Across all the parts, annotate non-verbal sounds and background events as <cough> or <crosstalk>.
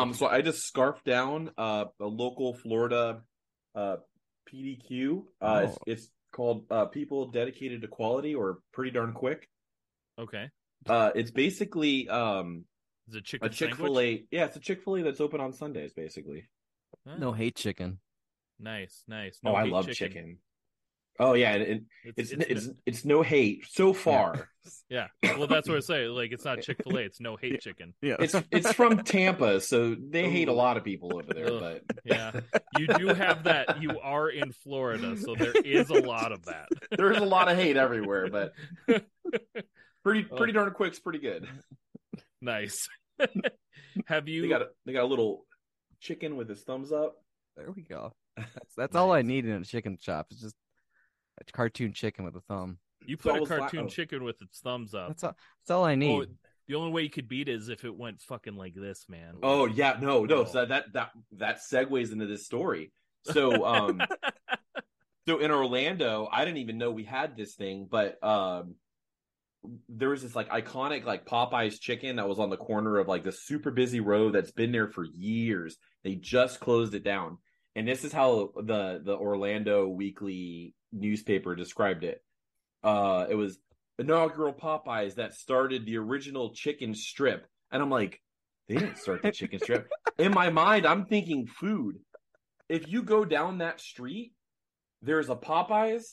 Um, so I just scarfed down uh, a local Florida uh, PDQ. Uh, it's, Oh. it's called uh, People Dedicated to Quality, or Pretty Darn Quick. Okay. Uh, it's basically um, Is it chicken a Chick Fil A. Yeah, it's a Chick Fil A that's open on Sundays, basically. sandwich? No hate chicken. Nice, nice. oh, No I hate love chicken. Oh yeah, and, and it's it's, it's no hate so far. <laughs> yeah. Well, that's what I say. Like, it's not Chick Fil A. It's no hate chicken. Yeah. It's it's from Tampa, so they hate a lot of people over there. Ugh. But Yeah, you do have that. You are in Florida, so there is a lot of that. <laughs> there's a lot of hate everywhere. But <laughs> pretty Oh. pretty darn quick's pretty good. Nice. have you? They got a, they got a little chicken with his thumbs up. there we go. That's that's all I need in a chicken shop. It's just a cartoon chicken with a thumb. you put a cartoon oh. chicken with its thumbs up. That's all. That's all I need. Oh, the only way you could beat it is if it went fucking like this, man. Oh yeah, no, no. Oh. So that that that segues into this story. So um, <laughs> so in Orlando, I didn't even know we had this thing, but um, there was this like iconic like Popeyes chicken that was on the corner of like the super busy road that's been there for years. They just closed it down, and this is how the the Orlando Weekly newspaper described it. Uh, it was inaugural Popeyes that started the original chicken strip, and I'm like, they didn't start the chicken strip. <laughs> In my mind, I'm thinking food. If you go down that street, there's a Popeyes,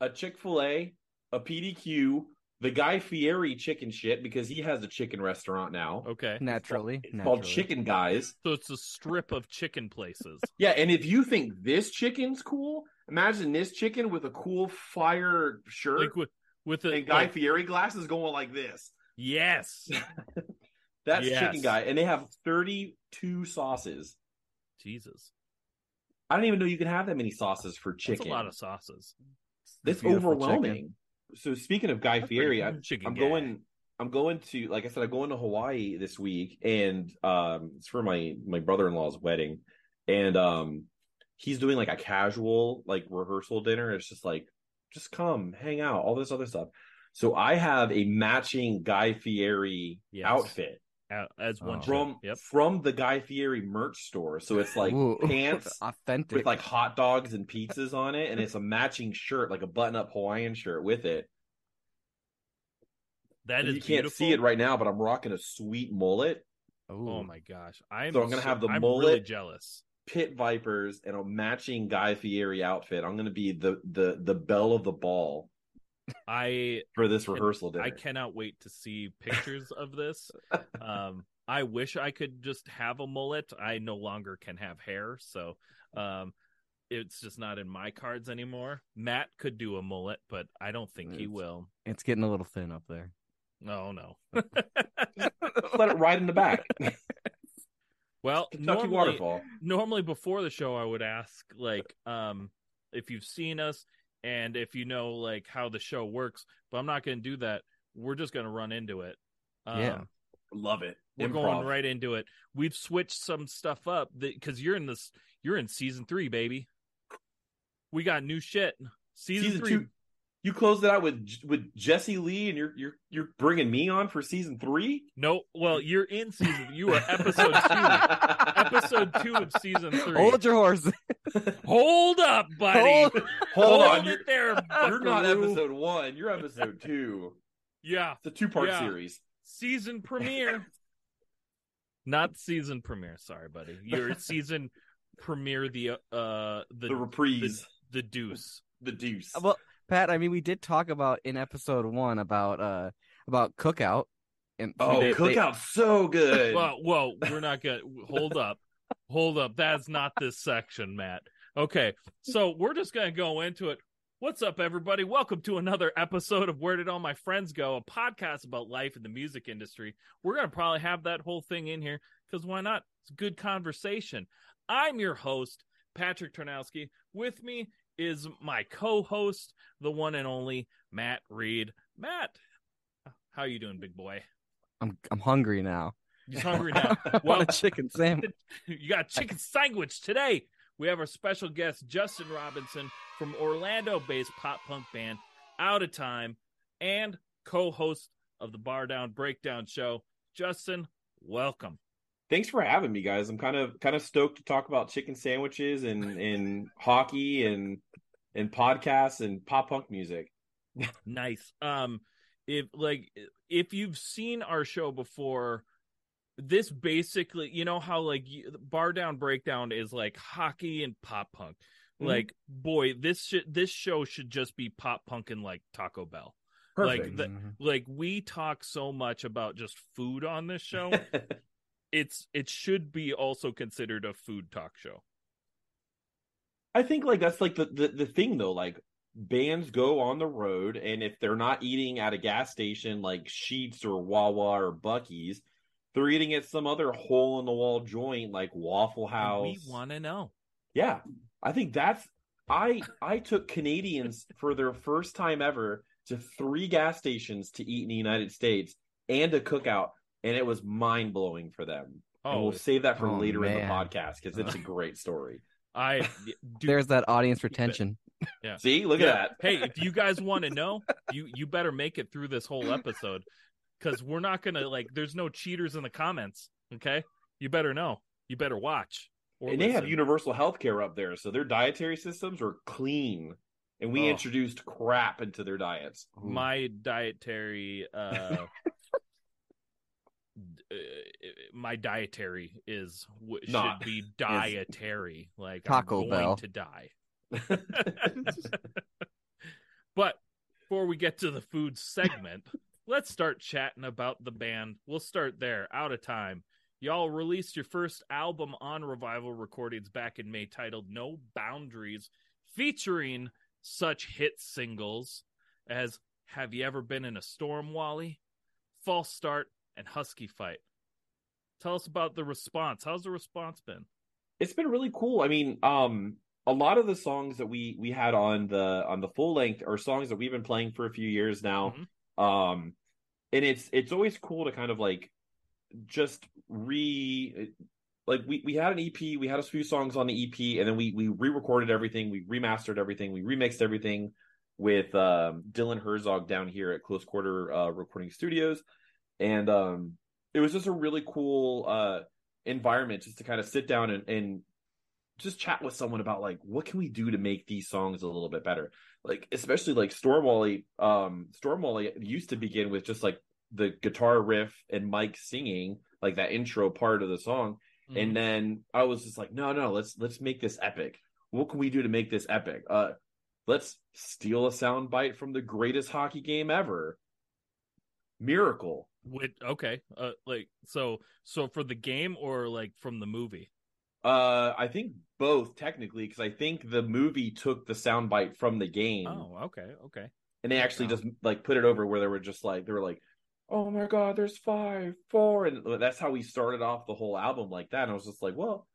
a Chick Fil A, a PDQ, the Guy Fieri chicken shit because he has a chicken restaurant now. Okay. naturally, It's called naturally. Chicken Guys. So it's a strip of chicken places. Yeah, and if you think this chicken's cool, imagine this chicken with a cool fire shirt like with with a and Guy like, Fieri glasses going like this. yes. <laughs> That's Yes. Chicken Guy, and they have 32 sauces. Jesus. I don't even know you can have that many sauces for chicken. That's a lot of sauces. That's overwhelming. chicken. So speaking of Guy That's Fieri, I, I'm guy. going. I'm going to, like I said, I'm going to Hawaii this week, and um, it's for my my brother in law's wedding, and um, he's doing like a casual like rehearsal dinner. It's just like, just come, hang out, all this other stuff. So I have a matching Guy Fieri Yes. outfit as one Oh. from Yep. from the Guy Fieri merch store. So it's like Ooh, <laughs> pants authentic. with like hot dogs and pizzas on it, and it's a matching shirt, like a button-up Hawaiian shirt with it. That And is you can't beautiful. see it right now, but I'm rocking a sweet mullet, Ooh. Oh my gosh. I'm So I'm gonna have the I'm mullet. really jealous. Pit vipers, and a matching Guy Fieri outfit. I'm gonna be the the the belle of the ball I for this Can- rehearsal dinner. I cannot wait to see pictures of this. <laughs> Um, I wish I could just have a mullet. I no longer can have hair, so um, it's just not in my cards anymore. Matt could do a mullet, but I don't think he will. It's getting a little thin up there. No, no. Let it ride in the back. <laughs> well, Kentucky normally, waterfall. normally before the show, I would ask like um, if you've seen us and if you know like how the show works, but I'm not going to do that. We're just going to run into it. Um, Yeah. Love it. We're Improv. going right into it. We've switched some stuff up because you're in this. You're in season three, baby. We got new shit. Season, Season three. two. You closed it out with with Jesse Lee, and you're you're you're bringing me on for season three. No, well, you're in season. You are episode two. <laughs> episode two of season three. Hold your horse. <laughs> Hold up, buddy. Hold- Hold on, you're, there. you're not episode one. You're episode two. Yeah, It's a two part Yeah. series. season premiere. <laughs> Not season premiere. Sorry, buddy. Your season premiere. The uh, the The, the, reprise, the deuce. the deuce. well, Pat, I mean, we did talk about in episode one about uh about cookout. And oh, they- they- so good. Well, well, we're not gonna hold up, hold up. That's not this section, Matt. Okay, so we're just gonna go into it. What's up, everybody? Welcome to another episode of Where Did All My Friends Go? A podcast about life in the music industry. We're gonna probably have that whole thing in here because why not? It's good conversation. I'm your host, Patrick Tarnowski. With me is my co-host, the one and only Matt Reed. Matt, how are you doing, big boy? I'm I'm hungry now. You hungry <laughs> now? Well, want a chicken sandwich. <laughs> you got chicken sandwich today. We have our special guest Justin Robinson from Orlando-based pop punk band Out of Time and co-host of the Bar Down Breakdown show. Justin, welcome. Thanks for having me, guys. I'm kind of kind of stoked to talk about chicken sandwiches and and hockey and and podcasts and pop punk music. <laughs> nice. Um, if like if you've seen our show before, this basically, you know how like bar down breakdown is like hockey and pop punk. Mm-hmm. Like, boy, this should this show should just be pop punk and like Taco Bell. Perfect. Like, the, mm-hmm. like we talk so much about just food on this show. <laughs> it's it should be also considered a food talk show. I think like that's like the, the the thing though, like bands go on the road and if they're not eating at a gas station like Sheetz or Wawa or Buc-ee's, they're eating at some other hole in the wall joint like Waffle House. And we want to know. Yeah. I think that's I I took Canadians <laughs> for their first time ever to three gas stations to eat in the United States and a cookout, and it was mind blowing for them. Oh, and we'll save that for oh, later man. in the podcast because it's a <laughs> great story. I <laughs> do, there's that audience retention. Yeah. See, look yeah. at that. hey, if you guys <laughs> want to know, you you better make it through this whole episode because we're not gonna like. There's no cheaters in the comments. Okay, you better know. You better watch. and listen. they have universal health care up there, so their dietary systems are clean and we oh. introduced crap into their diets. My dietary uh Uh, my dietary is should Not, be dietary like Taco I'm going Bell to die. <laughs> but before we get to the food segment, let's start chatting about the band. We'll start there. Out of time. Y'all released your first album on Revival Recordings back in May titled No Boundaries, featuring such hit singles as Have You Ever Been in a Storm, Wally? False Start, and Husky Fight. Tell us about the response. How's the response been? It's been really cool. I mean, um, a lot of the songs that we we had on the on the full length are songs that we've been playing for a few years now. Mm-hmm. Um, and it's it's always cool to kind of like just re like we, we had an EP, we had a few songs on the EP, and then we we re-recorded everything, we remastered everything, we remixed everything with um, Dylan Herzog down here at Close Quarter uh, Recording Studios, and um, it was just a really cool uh, environment just to kind of sit down and, and just chat with someone about like what can we do to make these songs a little bit better like especially like stormwally um stormwally used to begin with just like the guitar riff and mike singing like that intro part of the song Mm-hmm. And then I was just like, no, no, let's let's make this epic. What can we do to make this epic? Uh let's steal a sound bite from the greatest hockey game ever. Miracle. With okay. Uh like so so for the game or like from the movie? Uh I think both technically because I think the movie took the sound bite from the game. Oh, okay, okay. And they actually just like put it over where they were just like they were like oh my god, there's five, four, and that's how we started off the whole album like that. And I was just like, well,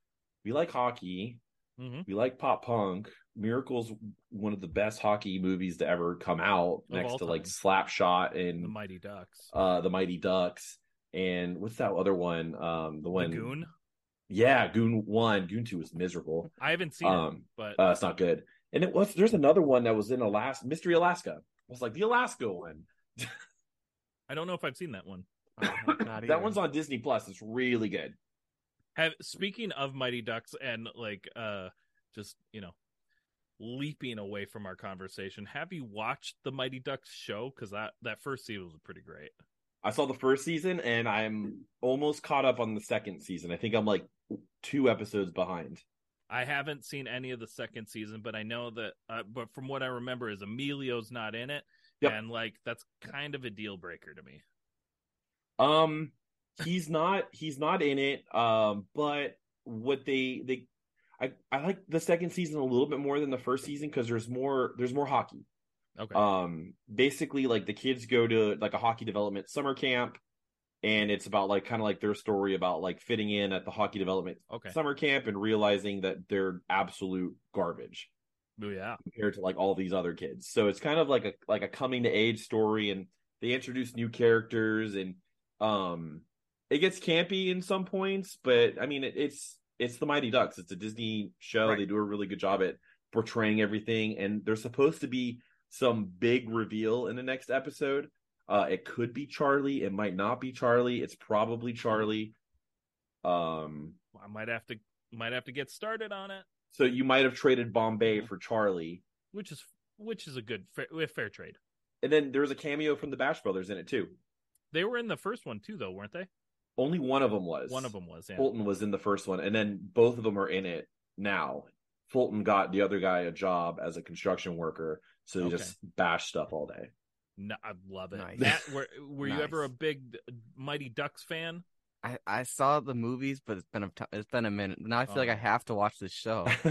we like hockey, mm-hmm. we like pop punk. Miracle's one of the best hockey movies to ever come out, of next to time. like Slapshot and the Mighty Ducks. Uh, the Mighty Ducks, and what's that other one? Um, the one the Goon. Yeah, Goon one, Goon two was miserable. I haven't seen um, it, but uh, it's not good. And it was there's another one that was in Alaska, Mystery Alaska. It was like the Alaska one. <laughs> I don't know if I've seen that one. <laughs> that one's on Disney Plus. It's really good. Have speaking of Mighty Ducks and like uh just, you know, leaping away from our conversation, have you watched the Mighty Ducks show cuz that that first season was pretty great. I saw the first season and I'm almost caught up on the second season. I think I'm like 2 episodes behind. I haven't seen any of the second season, but I know that uh, but from what I remember is Emilio's not in it Yep. And like that's kind of a deal breaker to me. Um he's not he's not in it. Um but what they they I, I like the second season a little bit more than the first season because there's more there's more hockey. Okay. Um basically like the kids go to like a hockey development summer camp and it's about like kind of like their story about like fitting in at the hockey development okay. summer camp and realizing that they're absolute garbage. Oh, yeah. Compared to like all these other kids. So it's kind of like a like a coming to age story and they introduce new characters and um it gets campy in some points, but I mean it, it's it's the Mighty Ducks. It's a Disney show. Right. They do a really good job at portraying everything and there's supposed to be some big reveal in the next episode. Uh it could be Charlie, it might not be Charlie. It's probably Charlie. Um, I might have to might have to get started on it, so you might have traded Bombay for Charlie, which is which is a good fair, fair trade. and then there was a cameo from the Bash Brothers in it too. They were in the first one too, though, weren't they? Only one of them was. One of them was. Yeah. Fulton was in the first one, and then both of them are in it now. Fulton got the other guy a job as a construction worker, so he Okay. just bashed stuff all day. No, I love it. Nice. Matt, were were you ever a big Mighty Ducks fan? I, I saw the movies, but it's been a t- it's been a minute. Now I feel like oh. I Oh. have to watch this show. <laughs>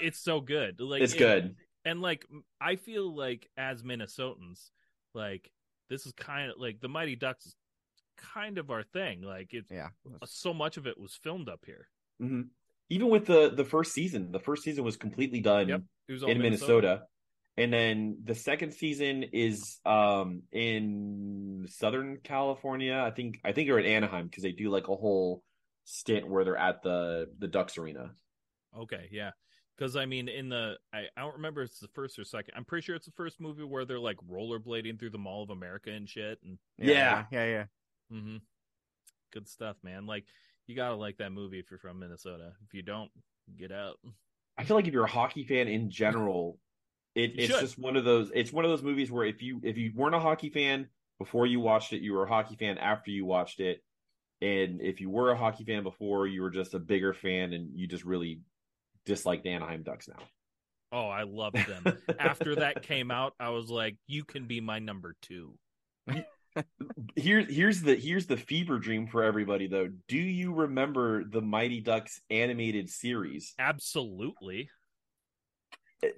It's so good. Like it's it- good. and like I feel like as Minnesotans, like this is kind of like the Mighty Ducks is kind of our thing. Like it's Yeah. so much of it was filmed up here. hmm Even with the the first season, the first season was completely done Yep. It was in Minnesota. and then the second season is um in Southern California. I think I think they're at Anaheim because they do like a whole stint where they're at the the Ducks arena. Okay, yeah. Because I mean, in the I, I don't remember if it's the first or second. I'm pretty sure it's the first movie where they're like rollerblading through the Mall of America and shit. And Yeah. yeah, yeah. Hmm good stuff, man. Like you gotta like that movie if you're from Minnesota. If you don't, get out. I feel like if you're a hockey fan in general, it, it's should. just one of those. It's one of those movies where if you if you weren't a hockey fan before you watched it, you were a hockey fan after you watched it, and if you were a hockey fan before, you were just a bigger fan and you just really dislike the Anaheim Ducks now. Oh, I loved them. <laughs> After that came out, I was like, you can be my number two. Here, here's the here's the fever dream for everybody though. Do you remember the Mighty Ducks animated series? Absolutely.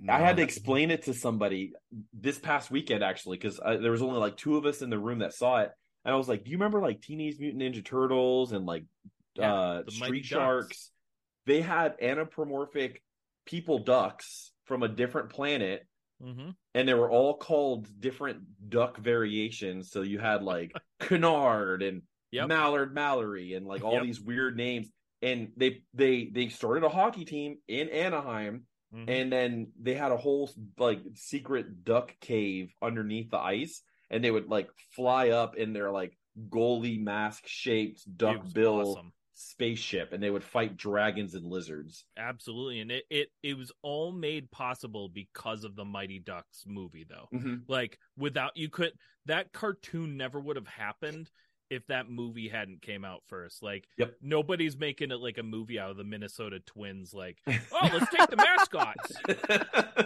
I had to explain it to somebody this past weekend actually because there was only like two of us in the room that saw it, and I was like, "Do you remember like Teenage Mutant Ninja Turtles and like Yeah, uh, the Mighty Street Ducks. Sharks?" They had anthropomorphic people ducks from a different planet, hmm and they were all called different duck variations. So you had like <laughs> Canard and Yep. Mallard Mallory and like all Yep. these weird names. And they they they started a hockey team in Anaheim hmm and then they had a whole like secret duck cave underneath the ice and they would like fly up in their like goalie mask shaped duck bill awesome. Spaceship and they would fight dragons and lizards Absolutely, and it, it it was all made possible because of the Mighty Ducks movie, though. mm-hmm. Like without you could that cartoon never would have happened if that movie hadn't came out first. Like Yep. nobody's making it like a movie out of the Minnesota Twins. Like, <laughs> oh, let's take the mascots,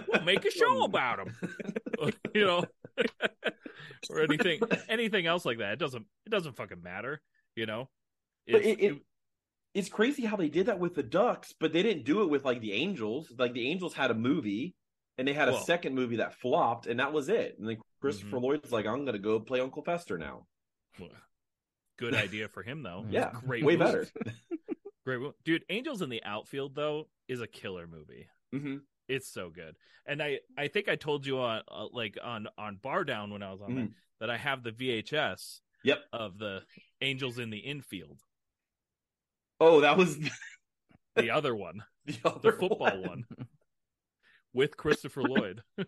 we'll make a show about them. <laughs> you know, <laughs> or anything anything else like that. It doesn't it doesn't fucking matter. You know, it, it it's crazy how they did that with the ducks but they didn't do it with like the angels like the angels had a movie and they had a second movie that flopped and that was it and then christopher Mhm. lloyd's like i'm gonna go play uncle fester now good idea for him though. <laughs> Yeah great, way movie. better <laughs> Great, mo- dude. Angels in the Outfield though is a killer movie. hmm It's so good, and I I think I told you on uh, like on on Bar Down when I was on Mm. that I have the VHS Yep. of the Angels in the Infield, oh that was <laughs> the other one, <laughs> the, the other football one, with Christopher <laughs> Lloyd. But,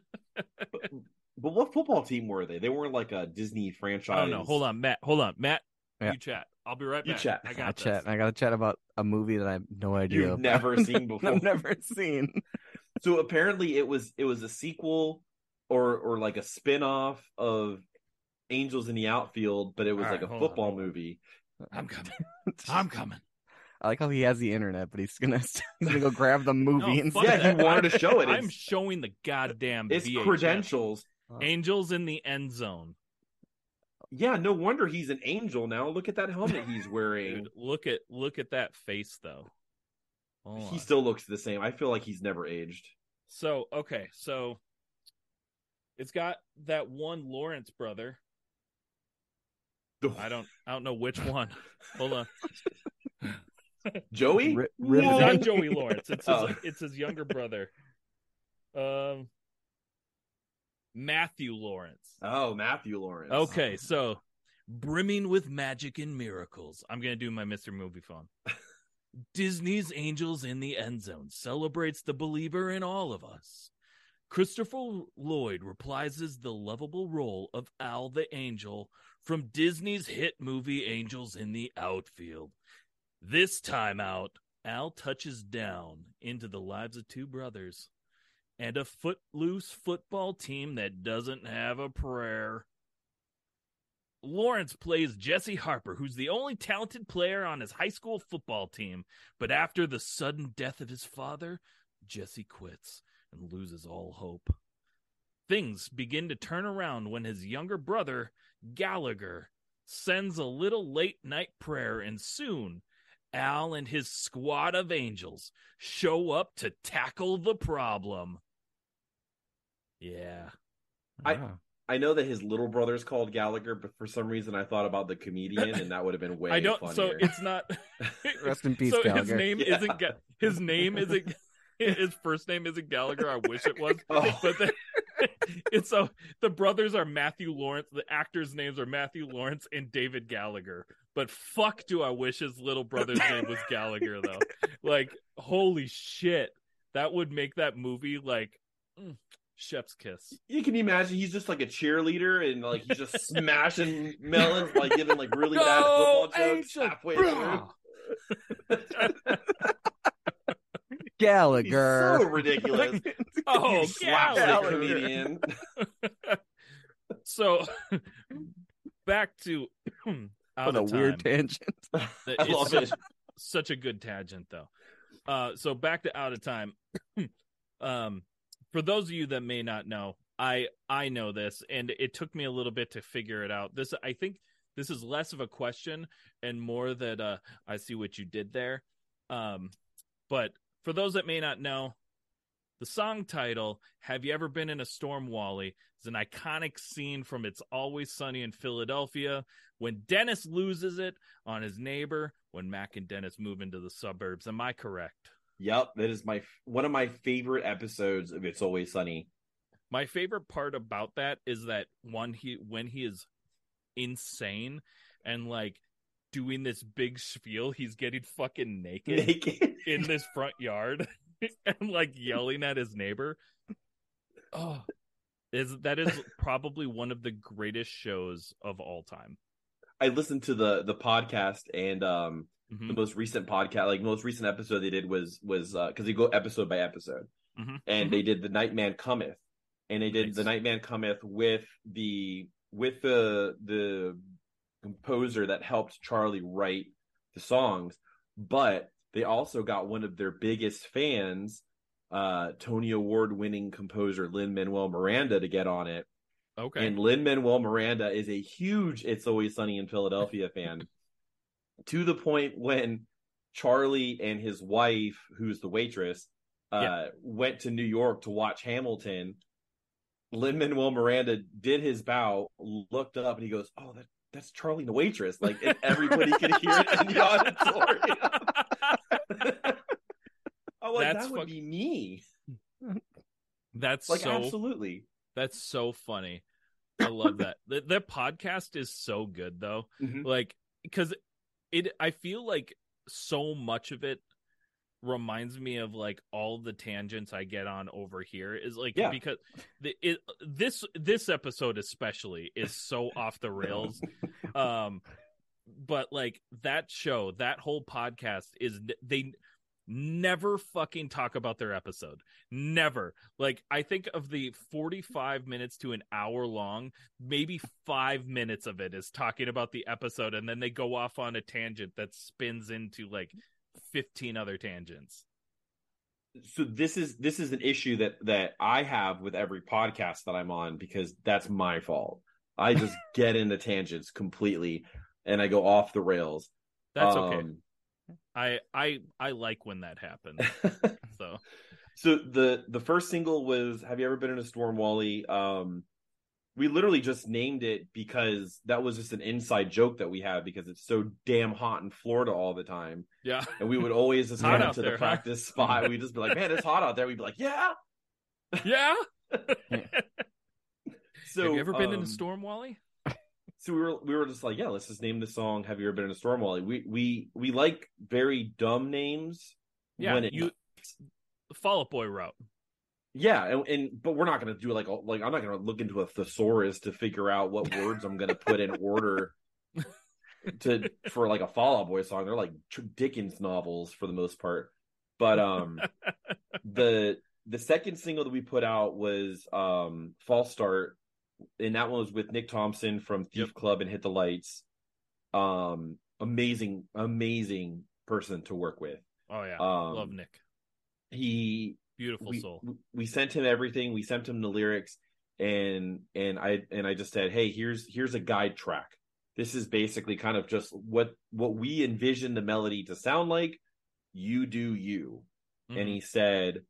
but what football team were they? They weren't like a Disney franchise. I don't know. Hold on, Matt. Hold on, Matt. Yeah. You chat. I'll be right You back. chat. I I got chat. this. I got to chat about a movie that I have no idea. You've about. never seen before. I've never seen. So apparently it was it was a sequel or or like a spin-off of Angels in the Outfield, but it was All like right, a football on. movie. I'm coming. I'm coming. I like how he has the internet, but he's gonna <laughs> he's gonna go grab the <laughs> movie No, and fuck Yeah, that. he wanted to show it. I'm showing the goddamn. It's VHS. credentials. Angels in the end zone. Yeah, no wonder he's an angel now. Look at that helmet he's <laughs> wearing. Dude, look at look at that face though. Hold he on. still looks the same. I feel like he's never aged. So okay, so it's got that one Lawrence brother. I don't I don't know which one. Hold on. Joey? Ri- It's not Joey Lawrence. It's his, <laughs> Oh. it's his younger brother. Um Matthew Lawrence. Oh, Matthew Lawrence. Okay, so brimming with magic and miracles. I'm gonna do my Mr. Moviefone. <laughs> Disney's Angels in the End Zone celebrates the believer in all of us. Christopher Lloyd reprises the lovable role of Al the Angel from Disney's hit movie Angels in the Outfield. This time out, Al touches down into the lives of two brothers and a footloose football team that doesn't have a prayer. Lawrence plays Jesse Harper, who's the only talented player on his high school football team. But after the sudden death of his father, Jesse quits and loses all hope. Things begin to turn around when his younger brother, Gallagher, sends a little late night prayer, and soon Al and his squad of angels show up to tackle the problem. Yeah. I-. I know that his little brother's called Gallagher, but for some reason I thought about the comedian, and that would have been <laughs> way. I don't Funnier. so it's not <laughs> Rest in <laughs> peace, so his name Yeah. isn't his name isn't his first name isn't Gallagher. I wish it was. Oh. But the, <laughs> it's so the brothers are Matthew Lawrence. The actors' names are Matthew Lawrence and David Gallagher. But fuck, do I wish his little brother's name was Gallagher though? Like, holy shit, that would make that movie like mm, chef's kiss. you can imagine he's just like a cheerleader and like he's just <laughs> smashing melons, like giving like really bad Go, football jokes halfway brah. <laughs> through. He's Gallagher. so ridiculous. <laughs> Oh, He slaps the Gallagher. comedian. So back to <clears throat> out what a of weird tangent. <laughs> I It's love such, it. such a good tangent though. Uh so back to out of time. <clears throat> um for those of you that may not know, I I know this and it took me a little bit to figure it out. This I think this is less of a question and more that uh I see what you did there. Um but for those that may not know, the song title, Have You Ever Been in a Storm, Wally, is an iconic scene from It's Always Sunny in Philadelphia when Dennis loses it on his neighbor when Mac and Dennis move into the suburbs. Am I correct? Yep, that is my one of my favorite episodes of It's Always Sunny. My favorite part about that is that one he when he is insane and like doing this big spiel, he's getting fucking naked Naked. <laughs> in this front yard <laughs> and like yelling at his neighbor. Oh, is that is <laughs> probably one of the greatest shows of all time. I listened to the the podcast and um Mhm. the most recent podcast, like most recent episode they did was was because they go episode by episode, Mhm. and they did the Nightman Cometh, and they did Nice. the Nightman Cometh with the with the the composer that helped Charlie write the songs, but they also got one of their biggest fans, uh, Tony Award winning composer Lin Manuel Miranda to get on it. Okay. And Lin Manuel Miranda is a huge It's Always Sunny in Philadelphia fan <laughs> to the point when Charlie and his wife, who's the waitress, uh, Yeah. went to New York to watch Hamilton. Lin Manuel Miranda did his bow, looked up, and he goes, "Oh, that that's Charlie the waitress!" Like and everybody could hear it in the <laughs> auditorium. <laughs> I'm like, That's that would fuck- be me. that's Like, so absolutely. that's so funny. I love that. the, their podcast is so good though. Mhm. Like because it I feel like so much of it reminds me of like all the tangents I get on over here is like Yeah. because the, it this this episode especially is so off the rails. <laughs> Um but like that show that whole podcast is they never fucking talk about their episode. Never. Like i think of the 45 minutes to an hour long maybe 5 minutes of it is talking about the episode and then they go off on a tangent that spins into like 15 other tangents so this is this is an issue that that I have with every podcast that I'm on because that's my fault. I just <laughs> get into tangents completely and I go off the rails. that's okay Um, i i i like when that happens <laughs> so so the the first single was "Have you ever been in a storm, Wally?" Um, we literally just named it because that was just an inside joke that we have because it's so damn hot in Florida all the time, yeah and we would always just run up to there, the huh? practice spot. We'd just be like, "Man, it's hot out there." We'd be like, "Yeah." yeah <laughs> So have you ever been in um, a storm wally so we were we were just like, yeah, let's just name the song "Have You Ever Been in a Storm, Wally?" We we we like very dumb names. yeah when it, you fall out boy route yeah, and, and but we're not gonna do like a, like I'm not gonna look into a thesaurus to figure out what <laughs> words I'm gonna put in order. to for like a Fall Out Boy song. They're like Dickens novels for the most part. But um, the the second single that we put out was um False Start, and that one was with Nick Thompson from Thief Yep. Club and Hit the Lights. Um, amazing, amazing person to work with. Oh yeah, Um, love Nick. He Beautiful we, soul. we sent him everything. We sent him the lyrics, and and I and I just said, hey, here's here's a guide track. This is basically kind of just what what we envision the melody to sound like. You do you, Mhm. and he said,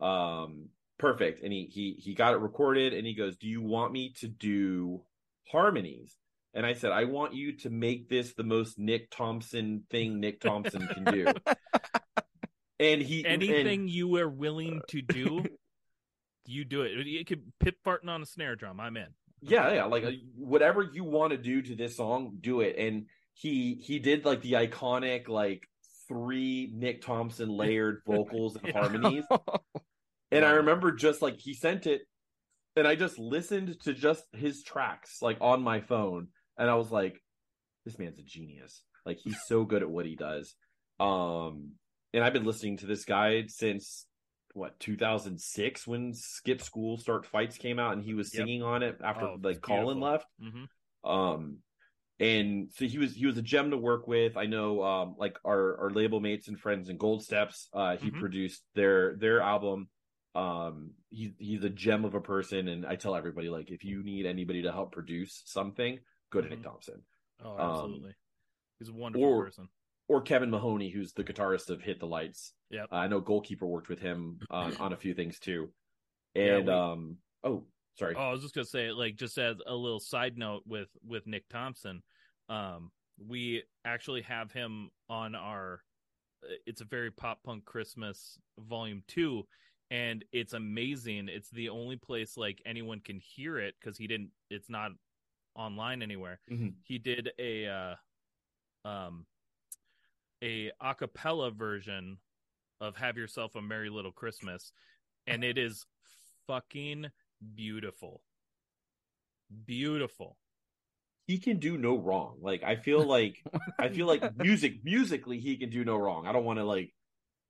um, perfect. And he he he got it recorded, and he goes, do you want me to do harmonies? And I said, I want you to make this the most Nick Thompson thing Nick Thompson can do. <laughs> And he and- anything you are willing to do, <laughs> you do it. You could pip farting on a snare drum. I'm in. yeah yeah like uh, whatever you want to do to this song do it and he he did like the iconic like three nick thompson layered <laughs> vocals and harmonies <laughs> and i remember just like he sent it and i just listened to just his tracks like on my phone and i was like this man's a genius like he's so good at what he does um and i've been listening to this guy since what 2006 when skip school start fights came out and he was Yep. singing on it after Oh, like colin left hmm um and so he was he was a gem to work with i know um like our our label mates and friends in gold steps uh he Mhm. produced their their album um he's he's a gem of a person and i tell everybody like if you need anybody to help produce something go to nick Mhm. thompson Oh, Um, absolutely. He's a wonderful or- person. Or kevin mahoney who's the guitarist of hit the lights Yeah, Uh, i know goalkeeper worked with him on <clears throat> on a few things too Yeah, and we- um oh sorry Oh, I was just gonna say, like, just as a little side note with with Nick Thompson, um, we actually have him on our. It's a very pop punk Christmas volume two, and it's amazing. It's the only place like anyone can hear it because he didn't. It's not online anywhere. Mhm. He did a uh, um, a acapella version of "Have Yourself a Merry Little Christmas," and it is fucking beautiful. Beautiful. he can do no wrong. Like I feel like I feel like <laughs> music musically he can do no wrong. I don't want to like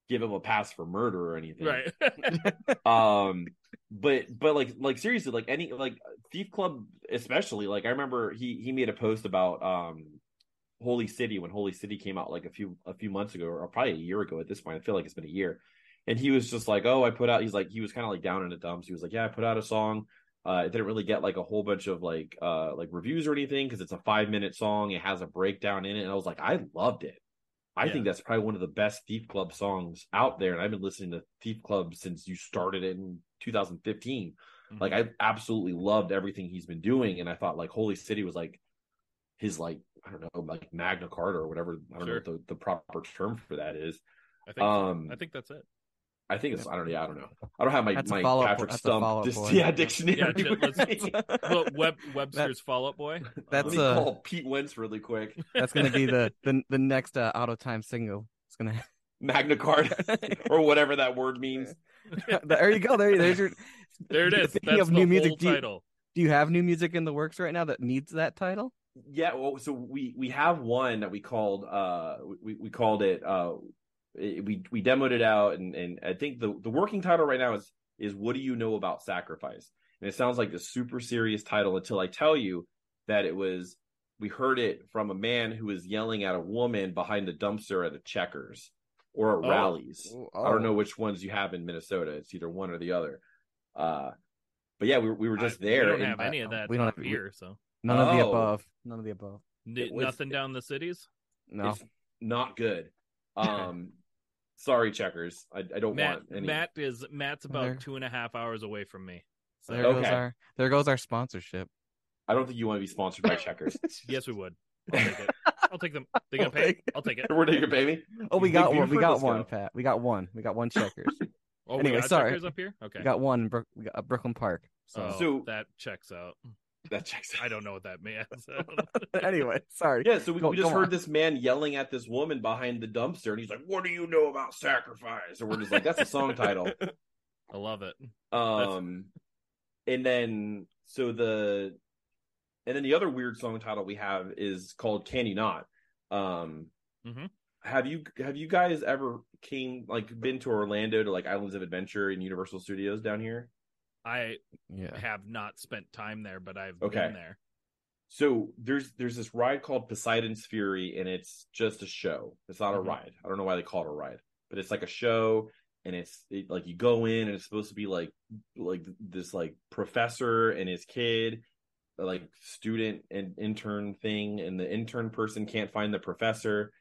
give him a pass for murder or anything. Right. <laughs> Um but but like like seriously like any like Thief Club especially like I remember he he made a post about um Holy City when Holy City came out like a few a few months ago or probably a year ago at this point. I feel like it's been a year. And he was just like, "Oh, I put out." He's like, he was kind of like down in the dumps. He was like, "Yeah, I put out a song. Uh, it didn't really get like a whole bunch of like uh like reviews or anything because it's a five minute song. It has a breakdown in it, and I was like, I loved it. I Yeah. think that's probably one of the best Thief Club songs out there, and I've been listening to Thief Club since you started it in 2015. Like I absolutely loved everything he's been doing, and I thought like Holy City was like his like I don't know like Magna Carta or whatever I don't Sure. know what the, the proper term for that is. I think Um, I think that's it. I think it's I don't know. Yeah, I don't know. I don't have my That's my follow-up- Patrick that's Stump follow-up dis- boy. yeah dictionary. Yeah, ju- let's- <laughs> me. Well, <laughs> Web, Webster's Fall Out Boy. <laughs> That's Let me uh, call Pete Wentz really quick. That's gonna be the the, the next uh, out of time single. It's gonna. Magna Carta or whatever that word means. there you go. There, there's your. There it is. Speaking That's of the new whole music, do you, do you have new music in the works right now that needs that title? Yeah, well, so we we have one that we called uh we we called it uh it- we we demoed it out and and I think the the working title right now is is what do you know about sacrifice? And it sounds like a super serious title until I tell you that it was we heard it from a man who was yelling at a woman behind the dumpster at a Checkers or at Oh. Rally's. I don't know which ones you have in Minnesota. It's either one or the other. Uh but yeah, we were, we were just I- there. We don't and- have any of that we don't have- here, so None of the Oh. above. None of the above. N- was- nothing down the cities. No. It's not good. <laughs> Um, sorry, checkers. I, I don't Matt want any. Matt is Matt's about There- two and a half hours away from me. So There goes our there goes our sponsorship. I don't think you want to be sponsored by checkers. <laughs> yes, we would. I'll take it. I'll take them. <laughs> They gonna pay. I'll take it. Where do you pay me? Oh, we got one. We got one, go. Pat. We got one. We got one checkers. Oh, we Anyway, got sorry. checkers up here. Okay. We got one. in Brook we got uh, Brooklyn Park. So, Oh, So- that checks out. That checks. out. I don't know what that means. <laughs> <laughs> anyway, sorry. Yeah, so we, Go- we just heard on. this man yelling at this woman behind the dumpster, and he's like, "What do you know about sacrifice?" And we're just like, "That's a song title." <laughs> I love it. Um, and then so the, and then the other weird song title we have is called "Can You Not." Um, mm-hmm. Have you have you guys ever came like been to Orlando to like Islands of Adventure and Universal Studios down here? I Yeah. have not spent time there, but I've Okay. been there. So there's there's this ride called Poseidon's Fury, and it's just a show. It's not a Mhm. ride. I don't know why they call it a ride, but it's like a show, and it's it, like you go in, and it's supposed to be like like this like professor and his kid, like student and intern thing, and the intern person can't find the professor,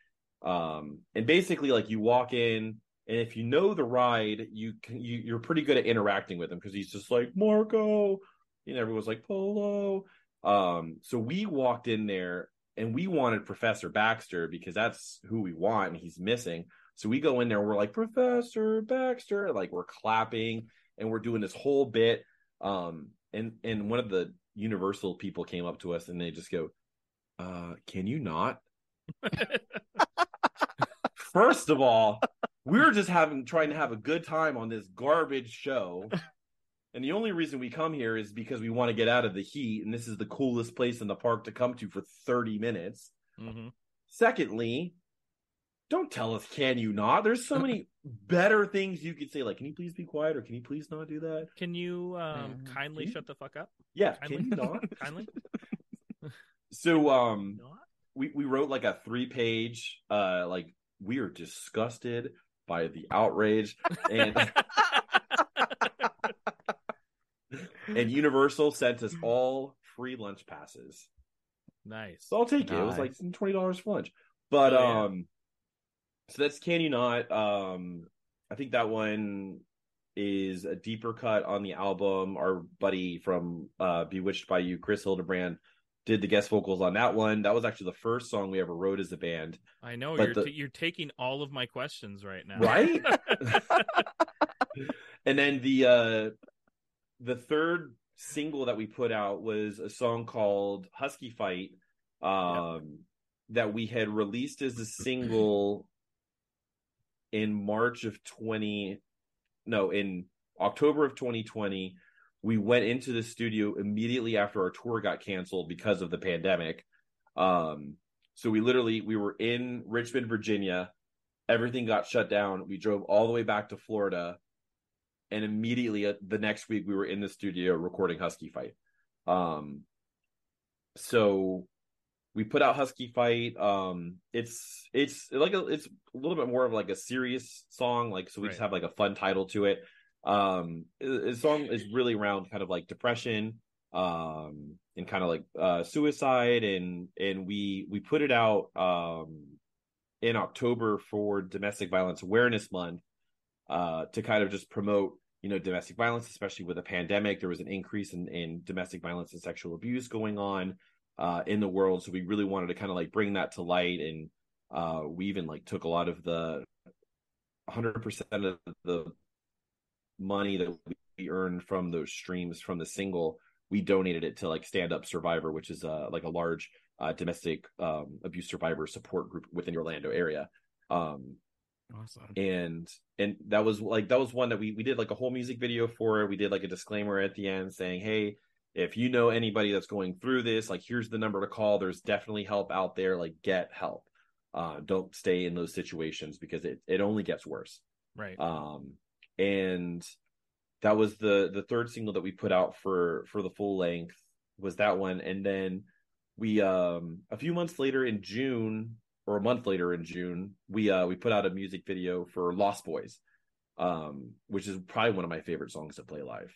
um, and basically like you walk in. And if you know the ride, you can you, you're pretty good at interacting with him because he's just like Marco, and everyone's like Polo, um, so we walked in there and we wanted Professor Baxter because that's who we want, and he's missing. So we go in there, we're like, Professor Baxter, like we're clapping and we're doing this whole bit. Um, and and one of the Universal people came up to us and they just go, uh, can you not? <laughs> First of all, we were just having trying to have a good time on this garbage show. <laughs> And the only reason we come here is because we want to get out of the heat, and this is the coolest place in the park to come to for 30 minutes. hmm Secondly, don't tell us, can you not? There's so many <laughs> better things you could say, like, can you please be quiet or can you please not do that? Can you um, Uh, kindly yeah. shut the fuck up? Yeah, Kindly, <laughs> can you not? kindly. So, um, Not? we, we wrote like a three page, uh, like, we are disgusted by the outrage. And <laughs> and Universal sent us all free lunch passes. nice. So I'll take it. It was like twenty dollars for lunch. But Oh, yeah. um so that's Can You Not. Um I think that one is a deeper cut on the album. Our buddy from uh Bewitched by You, Chris Hildebrand, did the guest vocals on that one. That was actually the first song we ever wrote as a band. I know but you're the- t- you're taking all of my questions right now. Right? <laughs> and then the uh the third single that we put out was a song called Husky Fight um that we had released as a single in March of 20 no in October of 2020 we went into the studio immediately after our tour got canceled because of the pandemic um so we literally we were in Richmond Virginia everything got shut down we drove all the way back to Florida and immediately uh, the next week we were in the studio recording Husky Fight. Um, so we put out Husky Fight. Um, it's it's like a it's a little bit more of like a serious song, like so we just have like a fun title to it. Um, the the song is really around kind of like depression, um, and kind of like uh suicide, and and we we put it out um in October for Domestic Violence Awareness Month uh, to kind of just promote, you know, domestic violence, especially with a pandemic. There was an increase in, in domestic violence and sexual abuse going on uh, in the world. So we really wanted to kind of like bring that to light. And uh, we even like took a lot of the 100% of the money that we earned from those streams from the single. We donated it to like Stand Up Survivor, which is uh, like a large uh, domestic um, abuse survivor support group within the Orlando area. Um, Awesome. and and that was like that was one that we we did like a whole music video for it we did like a disclaimer at the end saying hey if you know anybody that's going through this like here's the number to call there's definitely help out there like get help uh don't stay in those situations because it it only gets worse Right. um and that was the the third single that we put out for for the full length was that one. And then we um a few months later in june or a month later in june we uh we put out a music video for lost boys um which is probably one of my favorite songs to play live.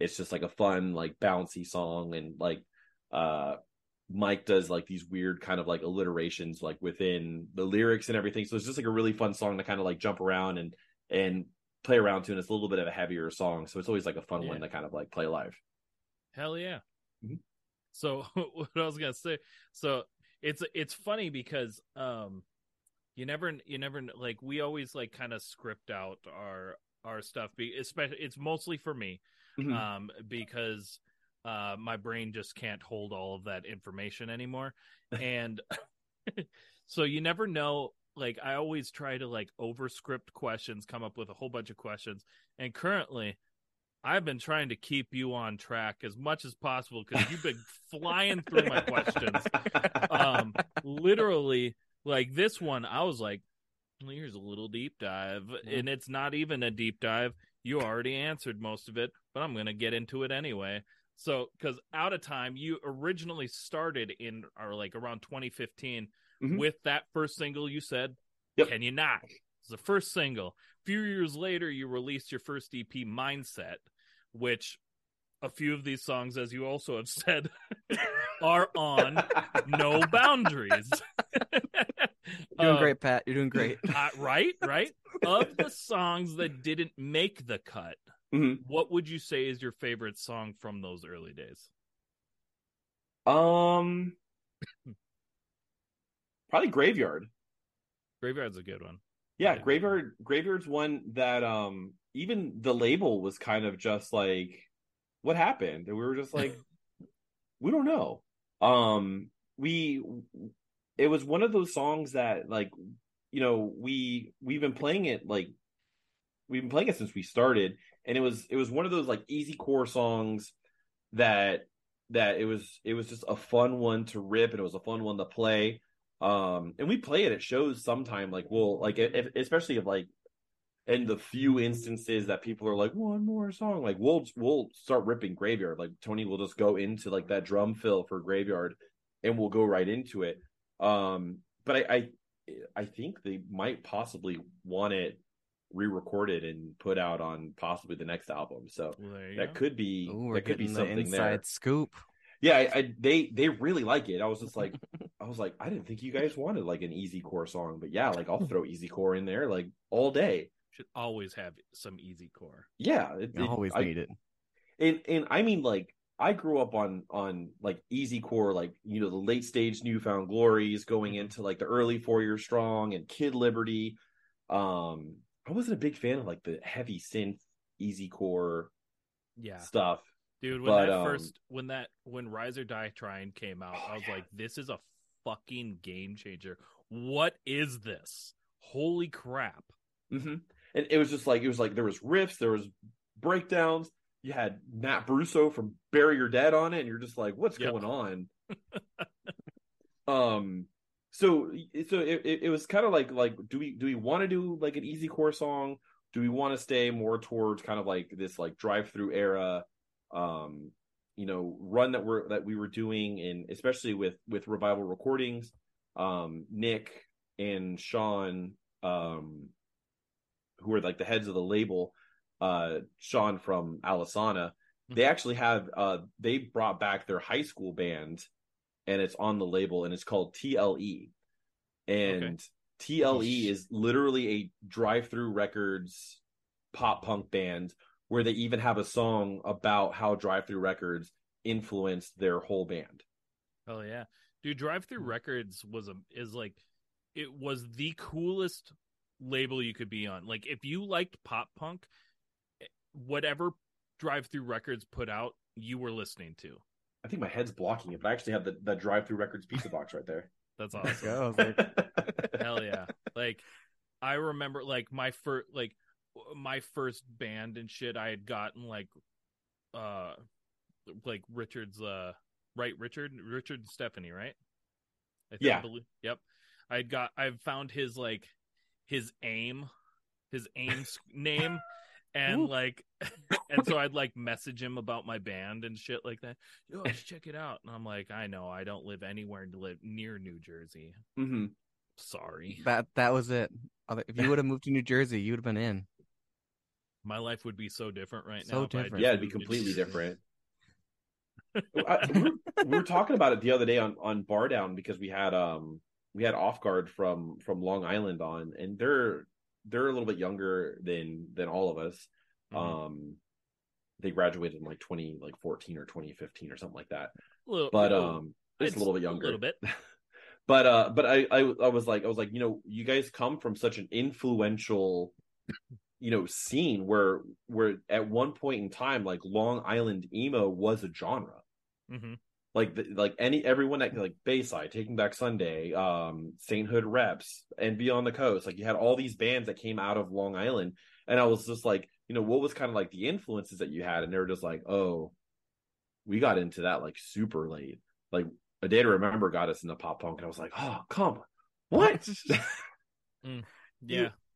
It's just like a fun like bouncy song and like uh mike does like these weird kind of like alliterations like within the lyrics and everything. So it's just like a really fun song to kind of like jump around and and play around to and it's a little bit of a heavier song so it's always like a fun Yeah. one to kind of like play live Hell yeah. Mhm. So <laughs> what I was gonna say, so it's it's funny because um you never you never like we always like kind of script out our our stuff be especially it's mostly for me Mhm. um because uh my brain just can't hold all of that information anymore <laughs> and <laughs> so you never know like i always try to like over script questions come up with a whole bunch of questions and currently I've been trying to keep you on track as much as possible because you've been <laughs> flying through my questions. Um, literally, like this one, I was like, well, here's a little deep dive, and it's not even a deep dive. You already answered most of it, but I'm gonna get into it anyway. So, because out of time, you originally started in or like around 2015 Mhm. with that first single you said, Yep. "Can you not?" It's the first single. A few years later, you released your first EP, Mindset, which a few of these songs, as you also have said, <laughs> are on No Boundaries. <laughs> You're doing Uh, great, Pat. You're doing great. <laughs> uh, right, right. Of the songs that didn't make the cut, Mhm. what would you say is your favorite song from those early days? Um, probably Graveyard. Graveyard's a good one. Yeah, Yeah. Graveyard. Graveyard's one that um even the label was kind of just like, what happened? And we were just like, <laughs> we don't know. Um, we it was one of those songs that like, you know, we we've been playing it like we've been playing it since we started, and it was it was one of those like easy core songs that that it was it was just a fun one to rip and it was a fun one to play um and we play it at shows sometime like we'll like if, especially if like in the few instances that people are like one more song like we'll we'll start ripping graveyard like tony will just go into like that drum fill for graveyard and we'll go right into it um but i i, I think they might possibly want it re-recorded and put out on possibly the next album so Well, that go. could be Ooh, we're that could be getting the something inside there scoop. Yeah I, I they they really like it i was just like <laughs> i was like i didn't think you guys wanted like an easy core song but yeah like i'll throw easy core in there like all day Should always have some easy core. yeah it, You it- always I, need it. and and i mean like i grew up on on like easy core like you know the late stage New Found Glories going Mhm. into like the early four year strong and kid liberty um i wasn't a big fan of like the heavy synth easy core Yeah. stuff Dude, when But, that um, first when that when Rise or Die Trying came out, Oh, I was yeah. like, this is a fucking game changer. What is this? Holy crap. hmm And it was just like it was like there was riffs, there was breakdowns. You had Matt Bruso from Bury Your Dead on it, and you're just like, what's Yep. going on? <laughs> um, so so it, it, it was kind of like like do we do we want to do like an easy core song? Do we want to stay more towards kind of like this like drive through era? Um, you know, run that we're that we were doing, and especially with with revival recordings. Um, Nick and Sean, um, who are like the heads of the label, uh, Sean from Alesana, they actually have uh they brought back their high school band and it's on the label and it's called TLE. And TLE is literally a drive through records pop punk band where they even have a song about how drive through records influenced their whole band. Oh yeah. Dude, Drive Through Records was a is like it was the coolest label you could be on. Like if you liked pop punk, eh, whatever Drive Through Records put out, you were listening to. I think my head's blocking it, but I actually have the, the drive through records pizza box right there. <laughs> That's awesome. go. Like, <laughs> Hell yeah. Like I remember like my first like my first band and shit I had gotten like uh like Richard's uh right Richard Richard and Stefanie, right? I think- Yeah. believe- yep. I got I've found his like his aim his aim <laughs> name and Ooh. like <laughs> and so I'd like message him about my band and shit like that. Yo, let's check it out. And I'm like, I know I don't live anywhere to live near New Jersey. hmm Sorry. that that was it. If you <laughs> would have moved to New Jersey, you would have been in. My life would be so different right So now. if different. Yeah, it'd be completely different. <laughs> I, we, were, we were talking about it the other day on on Bar Down because we had um we had Off Guard from from Long Island on, and they're they're a little bit younger than than all of us. Mhm. Um, they graduated in like twenty like fourteen or twenty fifteen or something like that. Little- But little- um, just a I'd- little bit younger, A little bit. <laughs> <laughs> but uh but I, I i was like i was like you know you guys come from such an influential you know scene where where at one point in time like long island emo was a genre hmm like the, like any everyone that like bayside taking back sunday um sainthood reps and beyond the coast like you had all these bands that came out of long island and i was just like you know, what was kind of like the influences that you had? And they were just like, oh, we got into that like super late. Like a day to remember got us into pop punk, and I was like, oh, come, what? <laughs> mm, yeah. <laughs>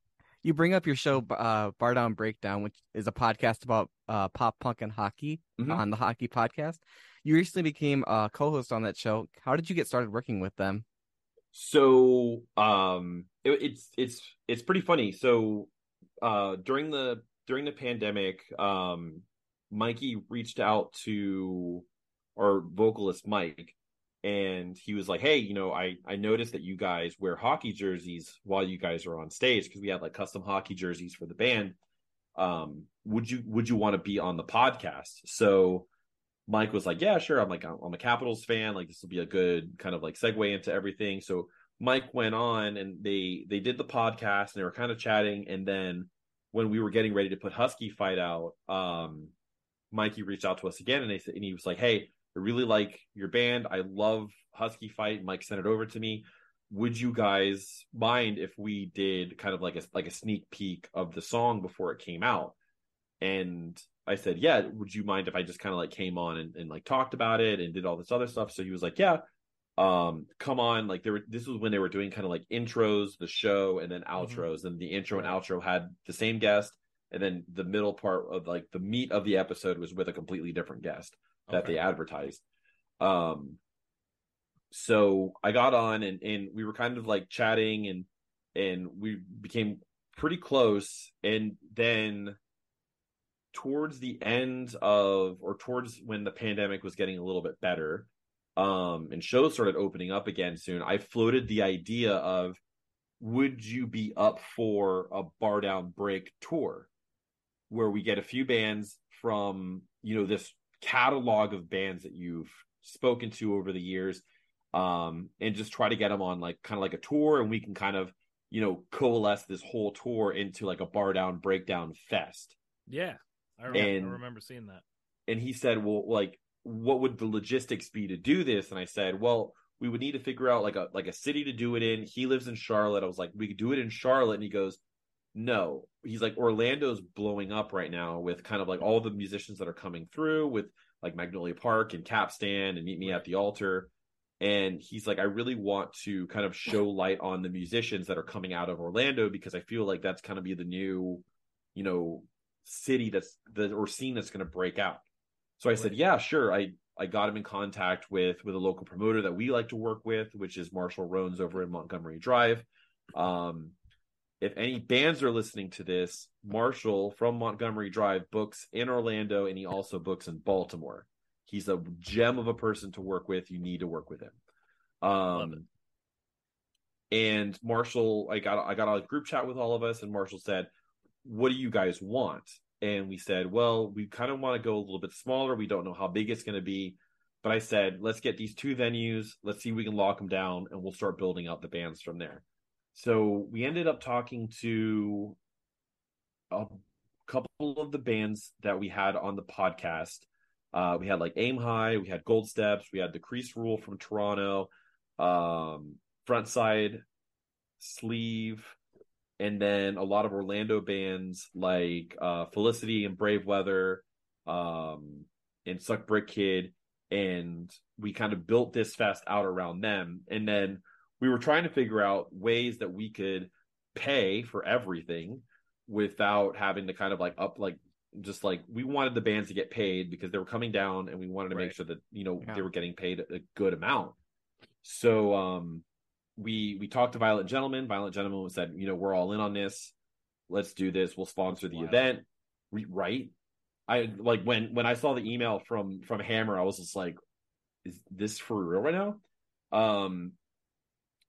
You bring up your show, uh, Bar Down Breakdown, which is a podcast about uh, pop punk and hockey mm-hmm. on the Hockey Podcast. You recently became a co-host on that show. How did you get started working with them? So, um, it, it's it's it's pretty funny. So, uh, during the during the pandemic, um, Mikey reached out to our vocalist Mike, and he was like, "Hey, you know, I I noticed that you guys wear hockey jerseys while you guys are on stage because we had like custom hockey jerseys for the band. Um, would you would you want to be on the podcast?" So Mike was like, "Yeah, sure." I'm like, "I'm a Capitals fan. Like, this will be a good kind of like segue into everything." So Mike went on and they they did the podcast and they were kind of chatting, and then when we were getting ready to put Husky Fight out, um, Mikey reached out to us again and they said, and he was like, "Hey." I really like your band. I love Husky Fight. Mike sent it over to me. Would you guys mind if we did kind of like a like a sneak peek of the song before it came out? And I said, Yeah, would you mind if I just kind of like came on and, and like talked about it and did all this other stuff? So he was like, Yeah, um, come on. Like there were this was when they were doing kind of like intros, the show, and then mm-hmm. outros. Mm-hmm. And the intro and outro had the same guest, and then the middle part of like the meat of the episode was with a completely different guest that okay. they advertised. Um, so I got on and and we were kind of like chatting and and we became pretty close. And then towards the end of or towards when the pandemic was getting a little bit better, um, and shows started opening up again soon, I floated the idea of would you be up for a bar down break tour where we get a few bands from you know this catalog of bands that you've spoken to over the years um and just try to get them on like kind of like a tour and we can kind of you know coalesce this whole tour into like a bar down breakdown fest. Yeah I remember, and, I remember seeing that. and he said well like what would the logistics be to do this? And i said well we would need to figure out like a like a city to do it in. He lives in charlotte. I was like we could do it in charlotte. And he goes no he's like orlando's blowing up right now with kind of like all the musicians that are coming through with like magnolia park and capstan and meet me at the altar. And he's like i really want to kind of show light on the musicians that are coming out of orlando because i feel like that's kind of be the new you know city that's the or scene that's going to break out. So i said yeah sure. I i got him in contact with with a local promoter that we like to work with which is marshall rones over in montgomery drive. Um if any bands are listening to this, Marshall from Montgomery Drive books in Orlando and he also books in Baltimore. He's a gem of a person to work with. You need to work with him. Um, and Marshall, I got I got a group chat with all of us, and Marshall said, "What do you guys want?" And we said, "Well, we kind of want to go a little bit smaller. We don't know how big it's going to be." But I said, let's get these two venues. Let's see if we can lock them down, and we'll start building out the bands from there. So we ended up talking to a couple of the bands that we had on the podcast. Uh, we had like Aim High, we had Gold Steps, we had the Crease Rule from Toronto, um, Frontside, Sleeve, and then a lot of Orlando bands like uh, Felicity and Brave Weather, um, and Suck Brick Kid, and we kind of built this fest out around them. And then we were trying to figure out ways that we could pay for everything without having to kind of like up like just like we wanted the bands to get paid because they were coming down and we wanted to right. make sure that you know yeah. they were getting paid a good amount. So um we we talked to violent gentlemen violent gentlemen said you know we're all in on this. Let's do this. We'll sponsor the wow. event. Right? I like when when i saw the email from from hammer i was just like is this for real right now? Um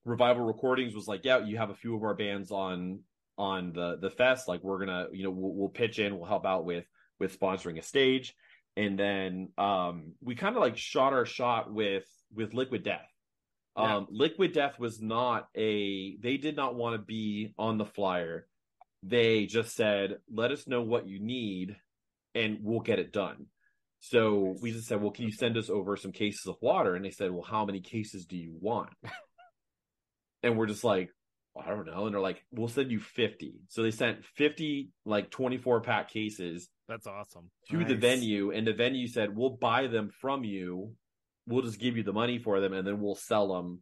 revival recordings was like yeah you have a few of our bands on on the the fest. Like we're gonna you know we'll, we'll pitch in we'll help out with with sponsoring a stage. And then um we kind of like shot our shot with with liquid death. Yeah. um liquid death was not a they did not want to be on the flyer. They just said let us know what you need and we'll get it done. So we just said well can you send us over some cases of water? And they said well how many cases do you want <laughs> and we're just like, I don't know. And they're like, we'll send you 50. So they sent 50 like 24 pack cases. That's awesome. To nice. the venue. And the venue said, we'll buy them from you. We'll just give you the money for them and then we'll sell them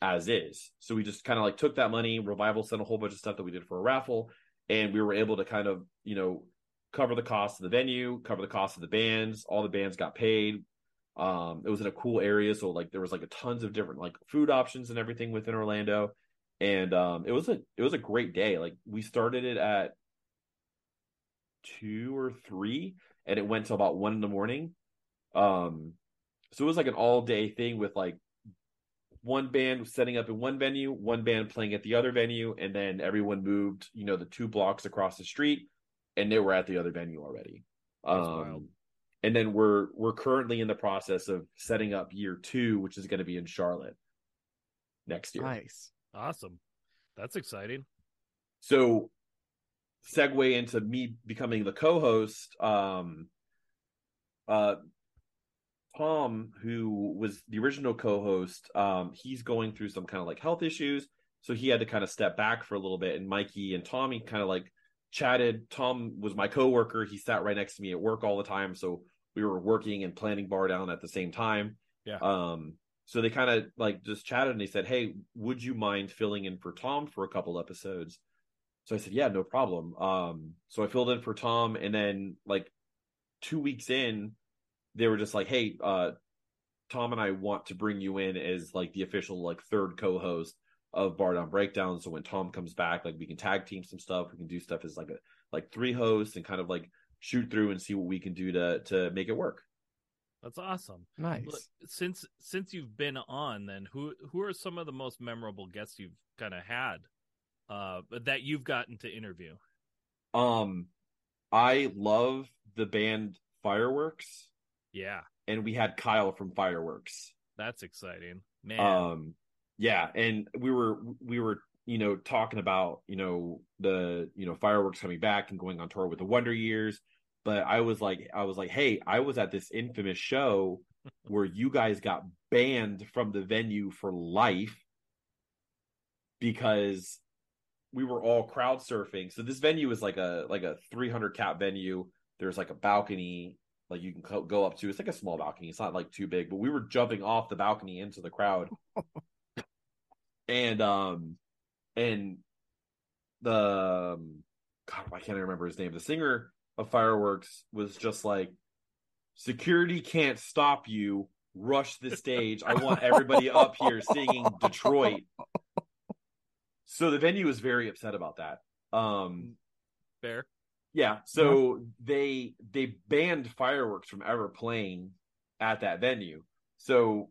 as is. So we just kind of like took that money. Revival sent a whole bunch of stuff that we did for a raffle. And we were able to kind of, you know, cover the cost of the venue, cover the cost of the bands. All the bands got paid. Um, it was in a cool area. So like there was like a tons of different like food options and everything within Orlando and um, it was a it was a great day. Like we started it at two or three, and it went till about one in the morning. Um, so it was like an all day thing with like one band setting up in one venue, one band playing at the other venue, and then everyone moved, you know, the two blocks across the street, and they were at the other venue already. Um, and then we're we're currently in the process of setting up year two, which is going to be in Charlotte next year. Nice. Awesome. That's exciting. So segue into me becoming the co-host um uh Tom who was the original co-host um he's going through some kind of like health issues so he had to kind of step back for a little bit and Mikey and Tommy kind of like chatted Tom was my coworker he sat right next to me at work all the time so we were working and planning bar down at the same time yeah um so they kind of like just chatted and they said, Hey, would you mind filling in for Tom for a couple episodes? So I said, Yeah, no problem. Um, so I filled in for Tom and then like two weeks in, they were just like, Hey, uh, Tom and I want to bring you in as like the official like third co-host of Bar Down Breakdown. So when Tom comes back, like we can tag team some stuff. We can do stuff as like a like three hosts and kind of like shoot through and see what we can do to to make it work. That's awesome. Nice. Look, since since you've been on, then who who are some of the most memorable guests you've kind of had uh, that you've gotten to interview? Um, I love the band Fireworks. Yeah, and we had Kyle from Fireworks. That's exciting, man. Um, yeah, and we were we were you know talking about you know the you know Fireworks coming back and going on tour with the Wonder Years but I was like, I was like, hey, I was at this infamous show where you guys got banned from the venue for life because we were all crowd surfing. So this venue is like a like a 300 cap venue. There's like a balcony like you can go up to. It's like a small balcony. It's not like too big, but we were jumping off the balcony into the crowd. <laughs> and um and the um, God, why can't I remember his name. The singer of fireworks was just like security can't stop you. Rush the stage. I want everybody up here singing detroit. So the venue was very upset about that. Um fair. Yeah so yeah. they they banned fireworks from ever playing at that venue. So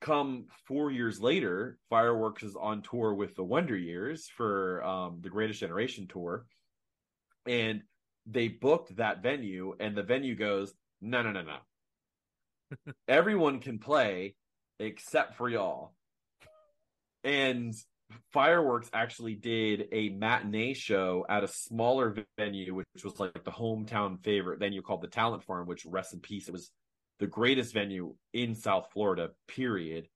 come four years later fireworks is on tour with the wonder years for um the greatest generation tour. And they booked that venue and the venue goes, no, no, no, no. <laughs> Everyone can play except for y'all. And Fireworks actually did a matinee show at a smaller venue, which was like the hometown favorite venue called the Talent Farm, which rest in peace. It was the greatest venue in South Florida, period.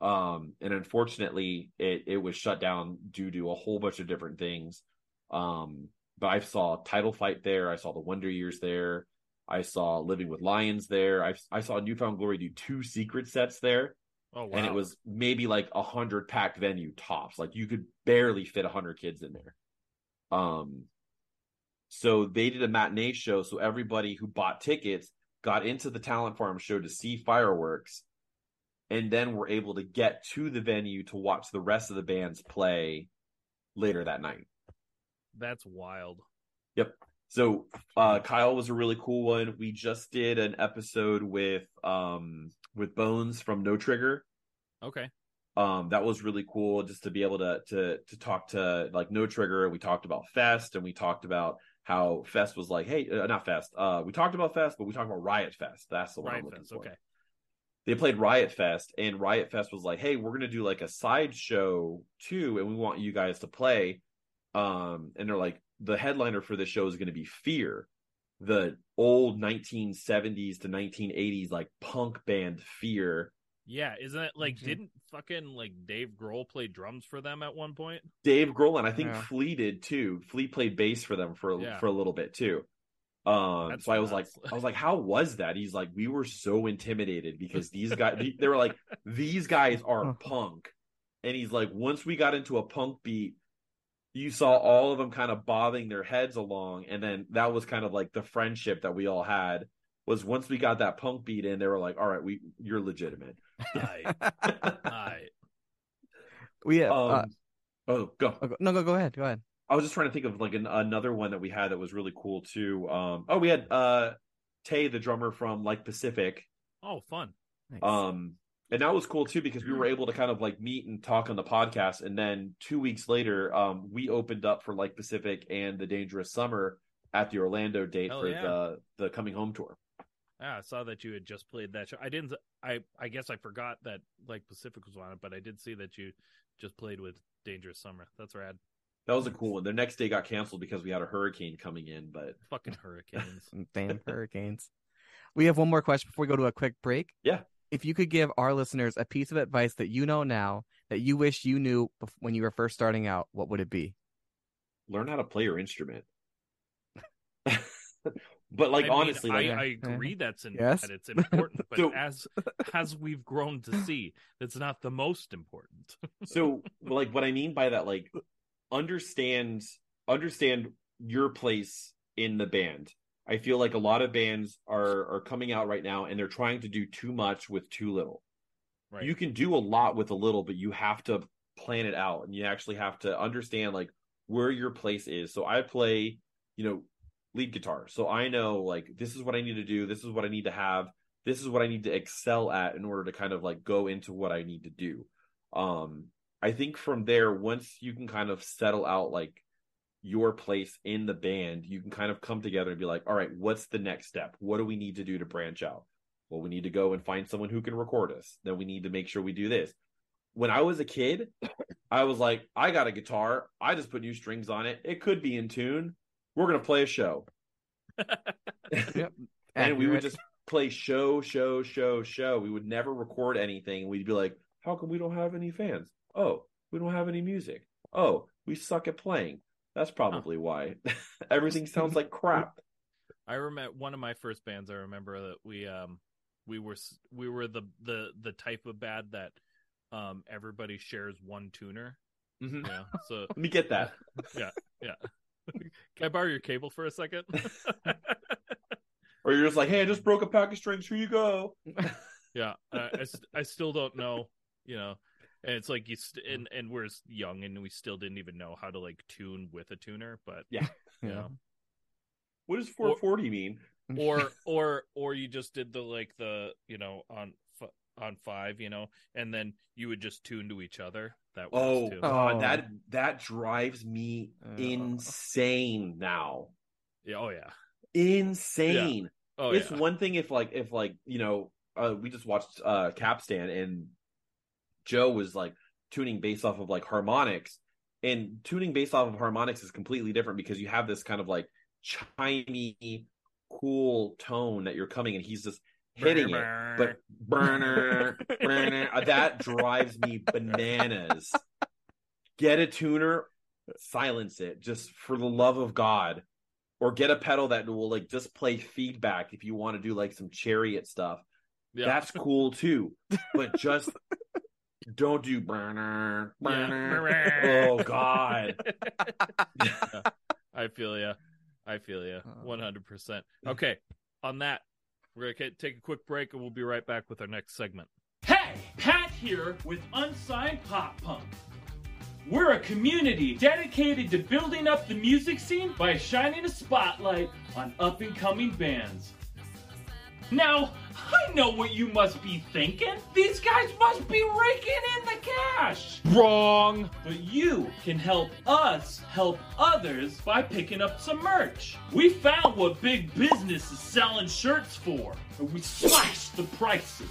Um, and unfortunately, it, it was shut down due to a whole bunch of different things. Um, but I saw Title Fight there. I saw the Wonder Years there. I saw Living with Lions there. I I saw New Found Glory do two secret sets there. Oh wow! And it was maybe like a hundred packed venue tops. Like you could barely fit a hundred kids in there. Um, so they did a matinee show. So everybody who bought tickets got into the Talent Farm show to see fireworks, and then were able to get to the venue to watch the rest of the bands play later that night. That's wild. Yep. So uh, Kyle was a really cool one. We just did an episode with um with Bones from No Trigger. Okay. Um, that was really cool just to be able to to to talk to like No Trigger. We talked about Fest and we talked about how Fest was like, hey, uh, not Fest. Uh, we talked about Fest, but we talked about Riot Fest. That's the one Riot I'm looking Fest, for. Okay. They played Riot Fest, and Riot Fest was like, hey, we're gonna do like a side show too, and we want you guys to play um, and they're like the headliner for this show is going to be Fear, the old 1970s to 1980s like punk band Fear Yeah, isn't it like Mhm. didn't fucking like Dave Grohl play drums for them at one point? Dave Grohl and I think Yeah. Flea did too. Flea played bass for them for Yeah. for a little bit too. Um, That's so I was like. I was like, how was that? He's like, we were so intimidated because these <laughs> guys, they were like, these guys are punk, and he's like, once we got into a punk beat, you saw all of them kind of bobbing their heads along, and then that was kind of like the friendship that we all had. Was once we got that punk beat in, they were like, all right, we you're legitimate. Aye. Aye. <laughs> <laughs> we have. Um, uh, oh, go. oh, go- no, go go ahead. Go ahead. I was just trying to think of like an, another one that we had that was really cool too. Um, oh, we had uh Tay, the drummer from like Pacific. Oh, fun. Nice. Um, and that was cool too because we were able to kind of like meet and talk on the podcast. And then two weeks later, um, we opened up for like Pacific and the Dangerous Summer at the Orlando date Hell for yeah. the the coming home tour. Yeah, I saw that you had just played that show. I didn't. I I guess I forgot that like Pacific was on it, but I did see that you just played with Dangerous Summer. That's rad. That was a cool one. The next day got canceled because we had a hurricane coming in, but Fucking hurricanes. <laughs> Damn hurricanes. We have one more question before we go to a quick break. Yeah. If you could give our listeners a piece of advice that you know now that you wish you knew when you were first starting out, what would it be? learn how to play your instrument. <laughs> but like I mean, honestly, like I, I agree that's in, Yes. that it's important, <laughs> but So- as as we've grown to see, that's not the most important. <laughs> so like what i mean by that like understand understand your place in the band i feel like a lot of bands are are coming out right now and they're trying to do too much with too little. Right. you can do a lot with a little but you have to plan it out and you actually have to understand like where your place is. So i play you know lead guitar. So i know like this is what i need to do. This is what i need to have. This is what i need to excel at in order to kind of like go into what i need to do. Um i think from there once you can kind of settle out like your place in the band you can kind of come together and be like all right what's the next step what do we need to do to branch out well we need to go and find someone who can record us then we need to make sure we do this when i was a kid i was like i got a guitar i just put new strings on it it could be in tune we're going to play a show <laughs> <laughs> and we would just play show, show, show, show. We would never record anything. We'd be like, "How come we don't have any fans? Oh, we don't have any music. Oh, we suck at playing. That's probably why <laughs> everything sounds like crap." <laughs> I remember one of my first bands. I remember that we um we were we were the the the type of band that um everybody shares one tuner. Mm-hmm. Yeah, so <laughs> Let me get that. Yeah, yeah. Can I borrow your cable for a second? Or you're just like, "Hey, I just broke a pack of strings. Here you go." yeah, I, I, I still don't know. You know, and it's like you st- and and we're s- young and we still didn't even know how to like tune with a tuner, but Yeah. you <laughs> Yeah. know. What does 440 mean? <laughs> or or or you just did the like the you know on on five you know and then you would just tune to each other that works Oh, too God, Oh. that that drives me Oh. insane now. yeah oh yeah Insane. oh it's yeah one thing if like if like you know uh we just watched uh capstan and joe was like tuning based off of like harmonics and tuning based off of harmonics is completely different because you have this kind of like chimey cool tone that you're coming and he's just hitting it but <laughs> burner, burner that drives me bananas. Get a tuner silence it just for the love of god or get a pedal that will like just play feedback if you want to do like some chariot stuff. Yeah. That's cool too but just <laughs> don't do burner burner Yeah. <laughs> oh god i feel you. i feel ya Uh. 100% okay on that we're gonna take a quick break and we'll be right back with our next segment Hey, Pat here with Unsigned Pop Punk. We're a community dedicated to building up the music scene by shining a spotlight on up and coming bands. Now, I know what you must be thinking. These guys must be raking in the cash. Wrong. But you can help us help others by picking up some merch. We found what big business is selling shirts for, and we slashed the prices.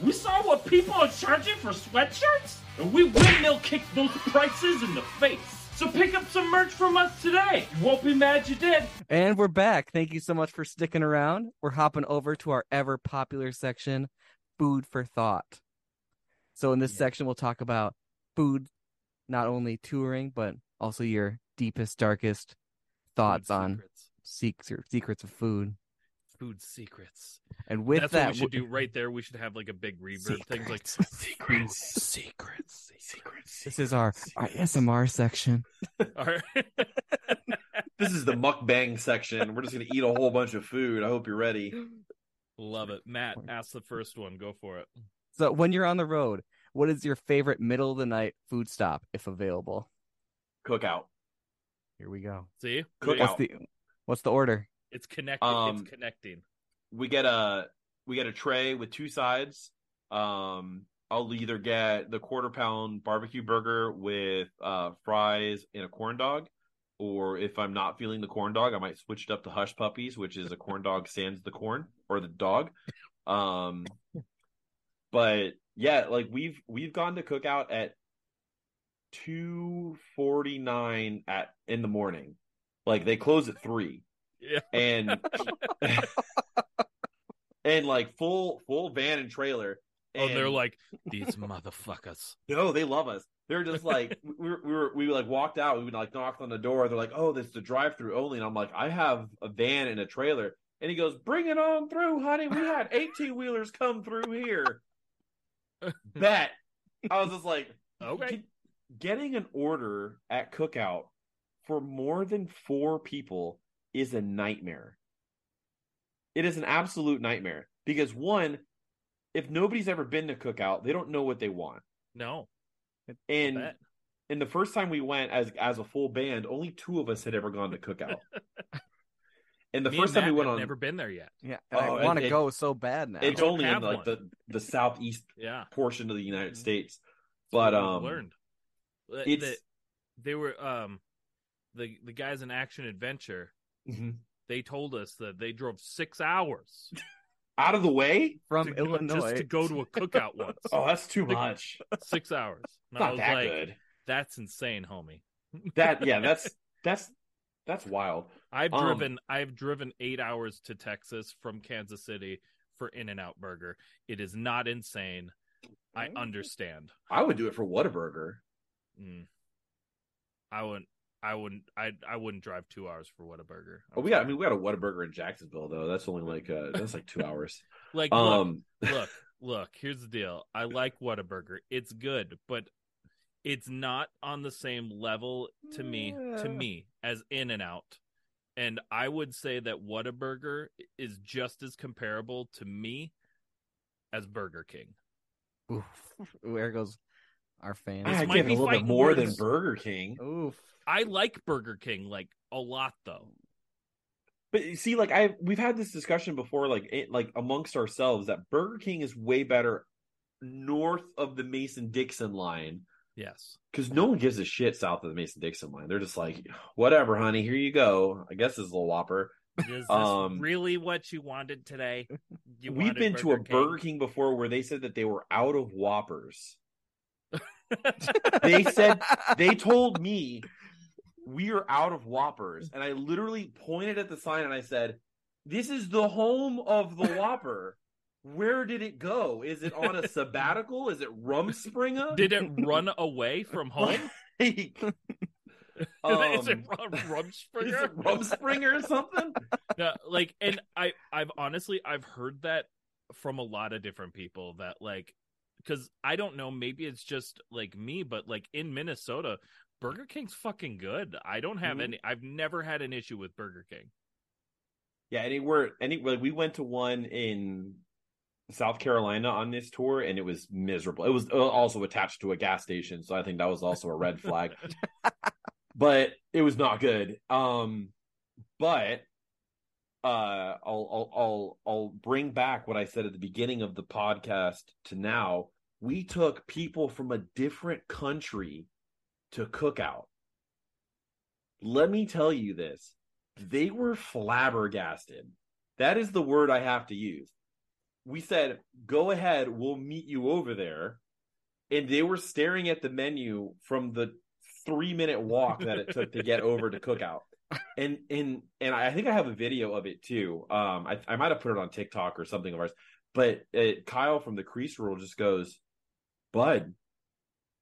We saw what people are charging for sweatshirts, and we windmill kicked those prices in the face. So pick up some merch from us today. You won't be mad you did. And we're back. Thank you so much for sticking around. We're hopping over to our ever popular section, Food for Thought. So in this Yeah. section, we'll talk about food, not only touring, but also your deepest, darkest thoughts Food on secrets. secrets secrets of food. Food secrets. And with That's that, what we should do right there. We should have like a big reverb thing, like <laughs> secrets, secrets, secrets. this is our, our ASMR section. <laughs> All right. This is the mukbang section. We're just gonna eat a whole bunch of food. I hope you're ready. Love it. Matt, ask the first one. Go for it. So when you're on the road, what is your favorite middle of the night food stop if available? Cookout. Here we go. See? Cookout. What's the what's the order? It's connecting. Um, it's connecting. We get a we get a tray with two sides. Um, I'll either get the quarter pound barbecue burger with uh, fries and a corn dog, or if I'm not feeling the corn dog, I might switch it up to Hush Puppies, which is a corn dog sans the corn or the dog. Um, but yeah, like we've we've gone to cookout at two forty nine at in the morning. Like they close at three Yeah. and <laughs> and like full full van and trailer. Oh, they're like these <laughs> motherfuckers. no, they love us. They're just like <laughs> we were, we were we like walked out. We would like knocked on the door. They're like, "Oh, this is the drive through only." And I'm like, "I have a van and a trailer." And he goes, "Bring it on through, honey. We had 18 wheelers come through here." Bet. I was just like, Okay. getting an order at Cookout for more than four people is a nightmare. It is an absolute nightmare because one, if nobody's ever been to Cookout, they don't know what they want. No. And bet. and the first time we went as as a full band, only two of us had ever gone to Cookout. <laughs> and the Me first and time we Matt went have on, never been there yet. Yeah, Oh, I want to go so bad now. it's only in like one. the the southeast Yeah. portion of the United Mhm. States. That's what But we've um, learned. It's that they were um the the guys in Action Adventure. Mhm. They told us that they drove six hours <laughs> out of the way. from to Illinois. just to go to a cookout once. <laughs> Oh, that's too Like- much. Six hours. And I Not was that like, good. "That's insane, homie." That yeah, <laughs> that's that's that's wild. I've Um, driven I've driven eight hours to Texas from Kansas City for In and Out Burger. It is not insane. I understand. I would do it for Whataburger. Mm. I wouldn't. I wouldn't. I I wouldn't drive two hours for Whataburger. Oh, we got. I mean, we got a Whataburger in Jacksonville though. That's only like uh, that's like two <laughs> hours. like look, Um, look, <laughs> look. Here's the deal. I like Whataburger. It's good, but it's not on the same level to me to me as In and Out. And I would say that Whataburger is just as comparable to me as Burger King. Oof. Ooh, there goes our fans. This I might give be a little bit fighting more than. Burger King. Oof. I like Burger King like a lot though. But you see, like I we've had this discussion before, like it, like amongst ourselves, that Burger King is way better north of the Mason Dixon line Yes. because no one gives a shit south of the Mason Dixon line. They're just like, whatever, honey, here you go. I guess this is a Whopper. Is this Um, really what you wanted today? <laughs> You We've wanted been to a King? Burger King before where they said that they were out of Whoppers. They said they <laughs> told me we are out of Whoppers, and I literally pointed at the sign and I said, "This is the home of the Whopper. Where did it go? Is it on a sabbatical? Is it Rumspringa? Did it run away from home? Like, <laughs> is it um, Rum- <laughs> is it Rumspringer? Rumspringer or something? No, like, and I, I've honestly, I've heard that from a lot of different people that like, because I don't know, maybe it's just like me, but like in Minnesota, Burger King's fucking good. I don't have Mhm. any. I've never had an issue with Burger King. Yeah, anywhere, any like we went to one in South Carolina on this tour, and it was miserable. It was uh, also attached to a gas station, so I think that was also a red flag. <laughs> but it was not good. Um, but uh, I'll I'll I'll I'll bring back what I said at the beginning of the podcast to now. We took people from a different country to cookout. Let me tell you this. They were flabbergasted. That is the word I have to use. We said, go ahead, we'll meet you over there. And they were staring at the menu from the three minute walk that it took to get over to cookout. And and and I think I have a video of it too. Um, I, I might have put it on TikTok or something of ours. But uh, Kyle from the Crease Rule just goes, Bud,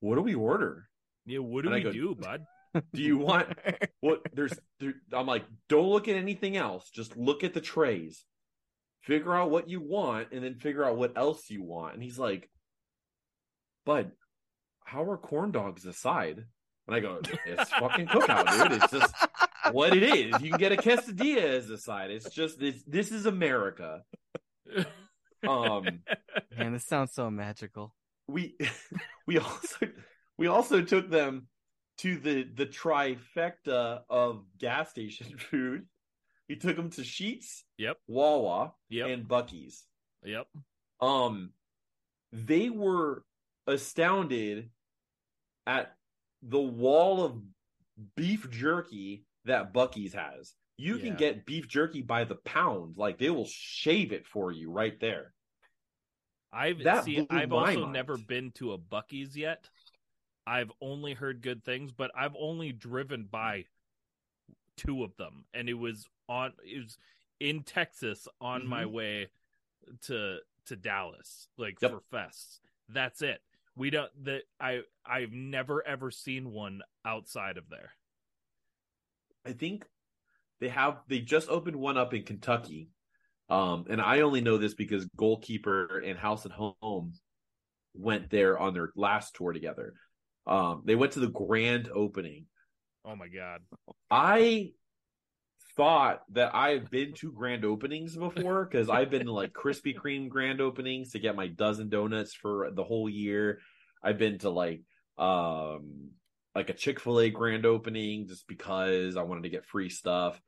what do we order? Yeah, what do And we go- do, bud? Do you want <laughs> what? There's, there, I'm like, don't look at anything else. Just look at the trays. Figure out what you want, and then figure out what else you want. And he's like, Bud, how are corn dogs a side? And I go, it's fucking cookout, dude. It's just what it is. You can get a quesadilla as a side. It's just this. This is America. Um, Man, this sounds so magical. we <laughs> we also we also took them to the the trifecta of gas station <laughs> food. We took them to Sheetz, Yep. Wawa, Yep. and Buc-ee's. Yep. Um, they were astounded at the wall of beef jerky that Buc-ee's has. You can get beef jerky by the pound, like they will shave it for you right there. I've That see. I've also mind. never been to a Buc-ee's yet. I've only heard good things, but I've only driven by two of them, and it was on. It was in Texas on my mm-hmm. way to to Dallas, like Yep. for fests. That's it. We don't. That I I've never ever seen one outside of there. I think they have they just opened one up in Kentucky. Um, and I only know this because goalkeeper and House at Home went there on their last tour together. Um, they went to the grand opening. Oh my god! I thought that I've been to grand openings before because I've been to like Krispy Kreme grand openings to get my dozen donuts for the whole year. I've been to like um like a Chick-fil-A grand opening just because I wanted to get free stuff.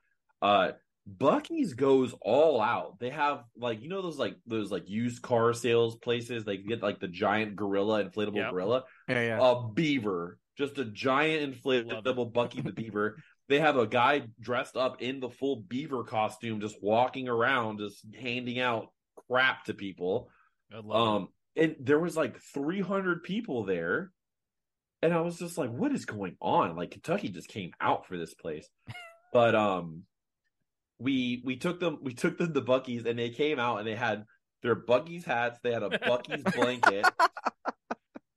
Uh Buc-ee's goes all out. They have like you know those like those like used car sales places. They get like the giant gorilla inflatable Yep. gorilla Yeah, yeah. a beaver, just a giant inflatable Bucky the Beaver. They have a guy dressed up in the full beaver costume, just walking around, just handing out crap to people. Um, and there was like 300 people there, and I was just like, "What is going on?" Like Kentucky just came out for this place, <laughs> but um, we we took them we took them to Buc-ee's, and they came out and they had their Buc-ee's hats, they had a Buc-ee's <laughs> blanket.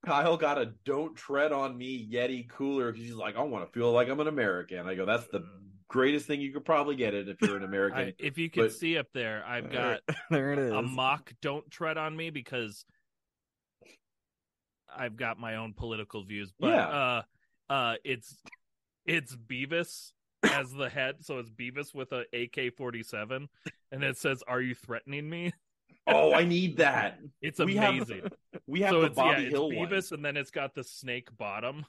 Kyle got a "Don't Tread on Me" Yeti cooler because he's like, "I want to feel like I'm an American." I go, "That's the greatest thing you could probably get it if you're an. <laughs> American." I, if you can but- see up there, I've got there it is. a mock "Don't Tread on Me" because I've got my own political views. But Yeah. uh, uh, it's it's Beavis as the head, so it's Beavis with a AK forty seven, and it says, "Are you threatening me?" oh, I need that. <laughs> It's We have- amazing. We have so the Bobby yeah, Hill it's one. Beavis, and then it's got the snake bottom.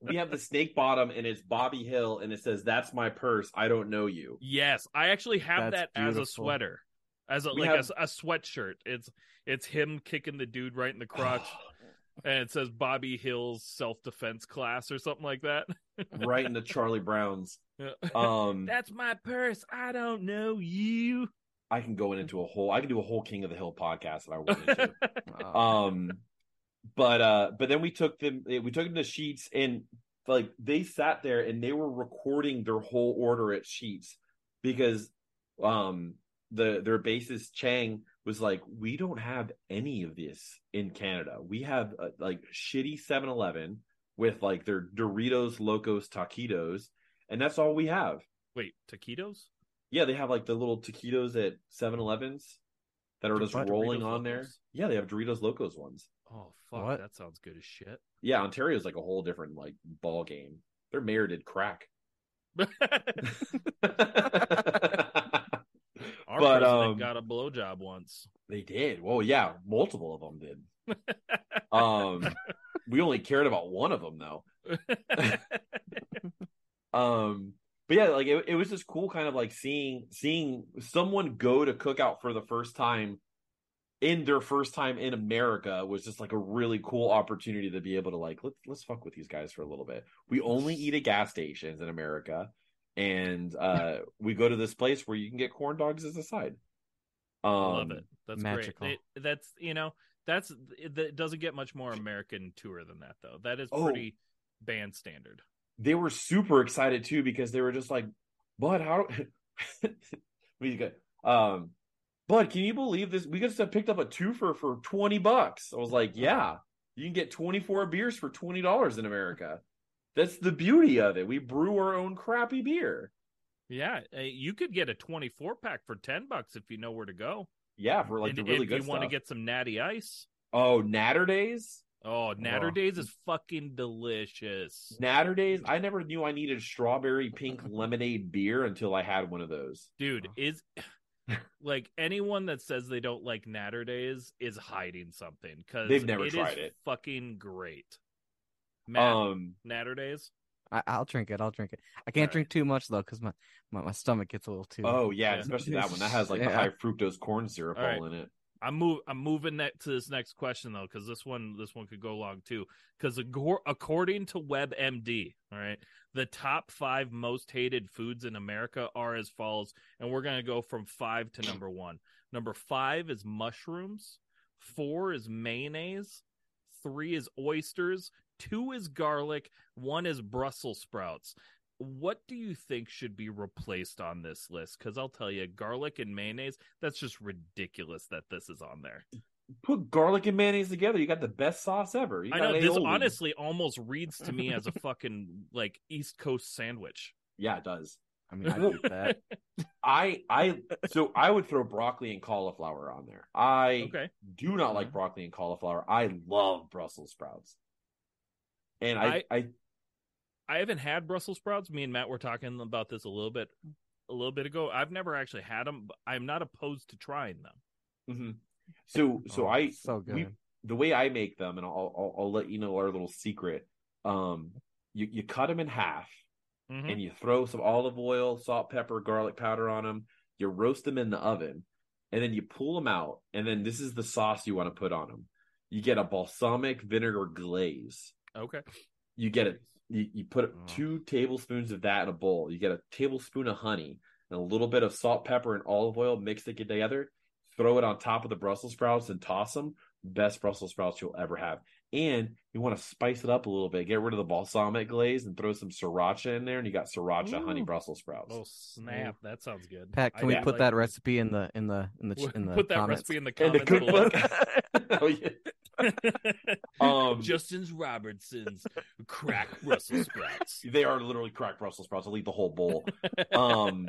We have the snake bottom, and it's Bobby Hill, and it says, "That's my purse. I don't know you." Yes, I actually have That's that as a sweater, as a We like have- a, a sweatshirt. It's it's him kicking the dude right in the crotch. <sighs> <laughs> and it says Bobby Hill's self defense class or something like that. <laughs> right into Charlie Brown's. Yeah. Um, <laughs> That's my purse. I don't know you. I can go into a whole. I can do a whole King of the Hill podcast if I wanted to. <laughs> Oh. um but uh but then we took them we took them to Sheetz and like they sat there and they were recording their whole order at Sheetz because um the their bassist chang was like we don't have any of this in canada we have uh, like shitty 7-eleven with like their doritos locos taquitos and that's all we have Wait, taquitos? yeah they have like the little taquitos at 7-elevens that are just What? rolling Doritos on there Locos? yeah they have doritos locos ones Oh fuck, What? that sounds good as shit. Yeah, Ontario's like a whole different like ball game. Their mayor did crack. <laughs> <laughs> Our But, president um, got a blowjob once. they did. Well, yeah, multiple of them did. <laughs> Um, we only cared about one of them though. <laughs> Um, but yeah, like it, it was just cool, kind of like seeing seeing someone go to cookout for the first time in their first time in America was just like a really cool opportunity to be able to like let's let's fuck with these guys for a little bit. We only eat at gas stations in America, and uh, we go to this place where you can get corn dogs as a side. Um, Love it. That's magical. great. It- that's you know that's it, it doesn't get much more American tour than that though. That is Oh. pretty band standard. they were super excited too because they were just like, "Bud, how?" we <laughs> go, um, Bud, can you believe this? We just have picked up a twofer for twenty bucks. I was like, "Yeah, You can get 24 beers for $20 in America. That's the beauty of it. We brew our own crappy beer. Yeah, uh, you could get a 24 pack for 10 bucks if you know where to go. Yeah, for like and, the really good stuff. if good you want to get some natty ice. Oh, Naturdays? Oh, Natter Oh. Days is fucking delicious. Naturdays? I never knew I needed strawberry pink lemonade beer until I had one of those. Dude, <sighs> is like anyone that says they don't like Naturdays is hiding something because They've never tried it. Fucking great. Matt, Um, Naturdays. I, I'll drink it. I'll drink it. I can't Alright. drink too much though, because my, my my stomach gets a little too. oh yeah, Yeah. especially that one. That has like the Yeah. high fructose corn syrup All right. all in it. I'm move. I'm moving that to this next question though, because this one this one could go long too. Because according to WebMD, all right, the top five most hated foods in America are as follows, and we're gonna go from five to number one. Number five is mushrooms. Four is mayonnaise. Three is oysters. Two is garlic. One is Brussels sprouts. What do you think should be replaced on this list? Because I'll tell you, garlic and mayonnaise, that's just ridiculous that this is on there. Put garlic and mayonnaise together. You got the best sauce ever. You I got know this aioli. honestly almost reads to me as a <laughs> fucking like East Coast sandwich. Yeah, it does. I mean, I eat that. <laughs> I I so I would throw broccoli and cauliflower on there. I Okay. do not like mm-hmm. broccoli and cauliflower. I love Brussels sprouts. And I, I, I haven't had Brussels sprouts. Me and Matt were talking about this a little bit a little bit ago. I've never actually had them, but I'm not opposed to trying them. mhm. so so Oh, I so good. we the way I make them, and I'll, I'll I'll let you know our little secret. Um, you you cut them in half, Mhm. and you throw some olive oil, salt, pepper, garlic powder on them. You roast them in the oven, and then you pull them out. And then this is the sauce you want to put on them. You get a balsamic vinegar glaze. Okay. You get it. You, you put Oh. two tablespoons of that in a bowl. You get a tablespoon of honey and a little bit of salt, pepper, and olive oil. Mix it together. Throw it on top of the Brussels sprouts and toss them. Best Brussels sprouts you'll ever have. And you want to spice it up a little bit. Get rid of the balsamic glaze and throw some sriracha in there, and you got sriracha honey Brussels sprouts. Oh snap! That sounds good. Pat, can I we do put like that recipe in the in the in the ch- in <laughs> the put that comments? recipe in the And the comments below. cookbook. <laughs> <laughs> oh, yeah. Um, Justin's Robertson's crack Brussels sprouts. They are literally crack Brussels sprouts. I'll eat the whole bowl. Um,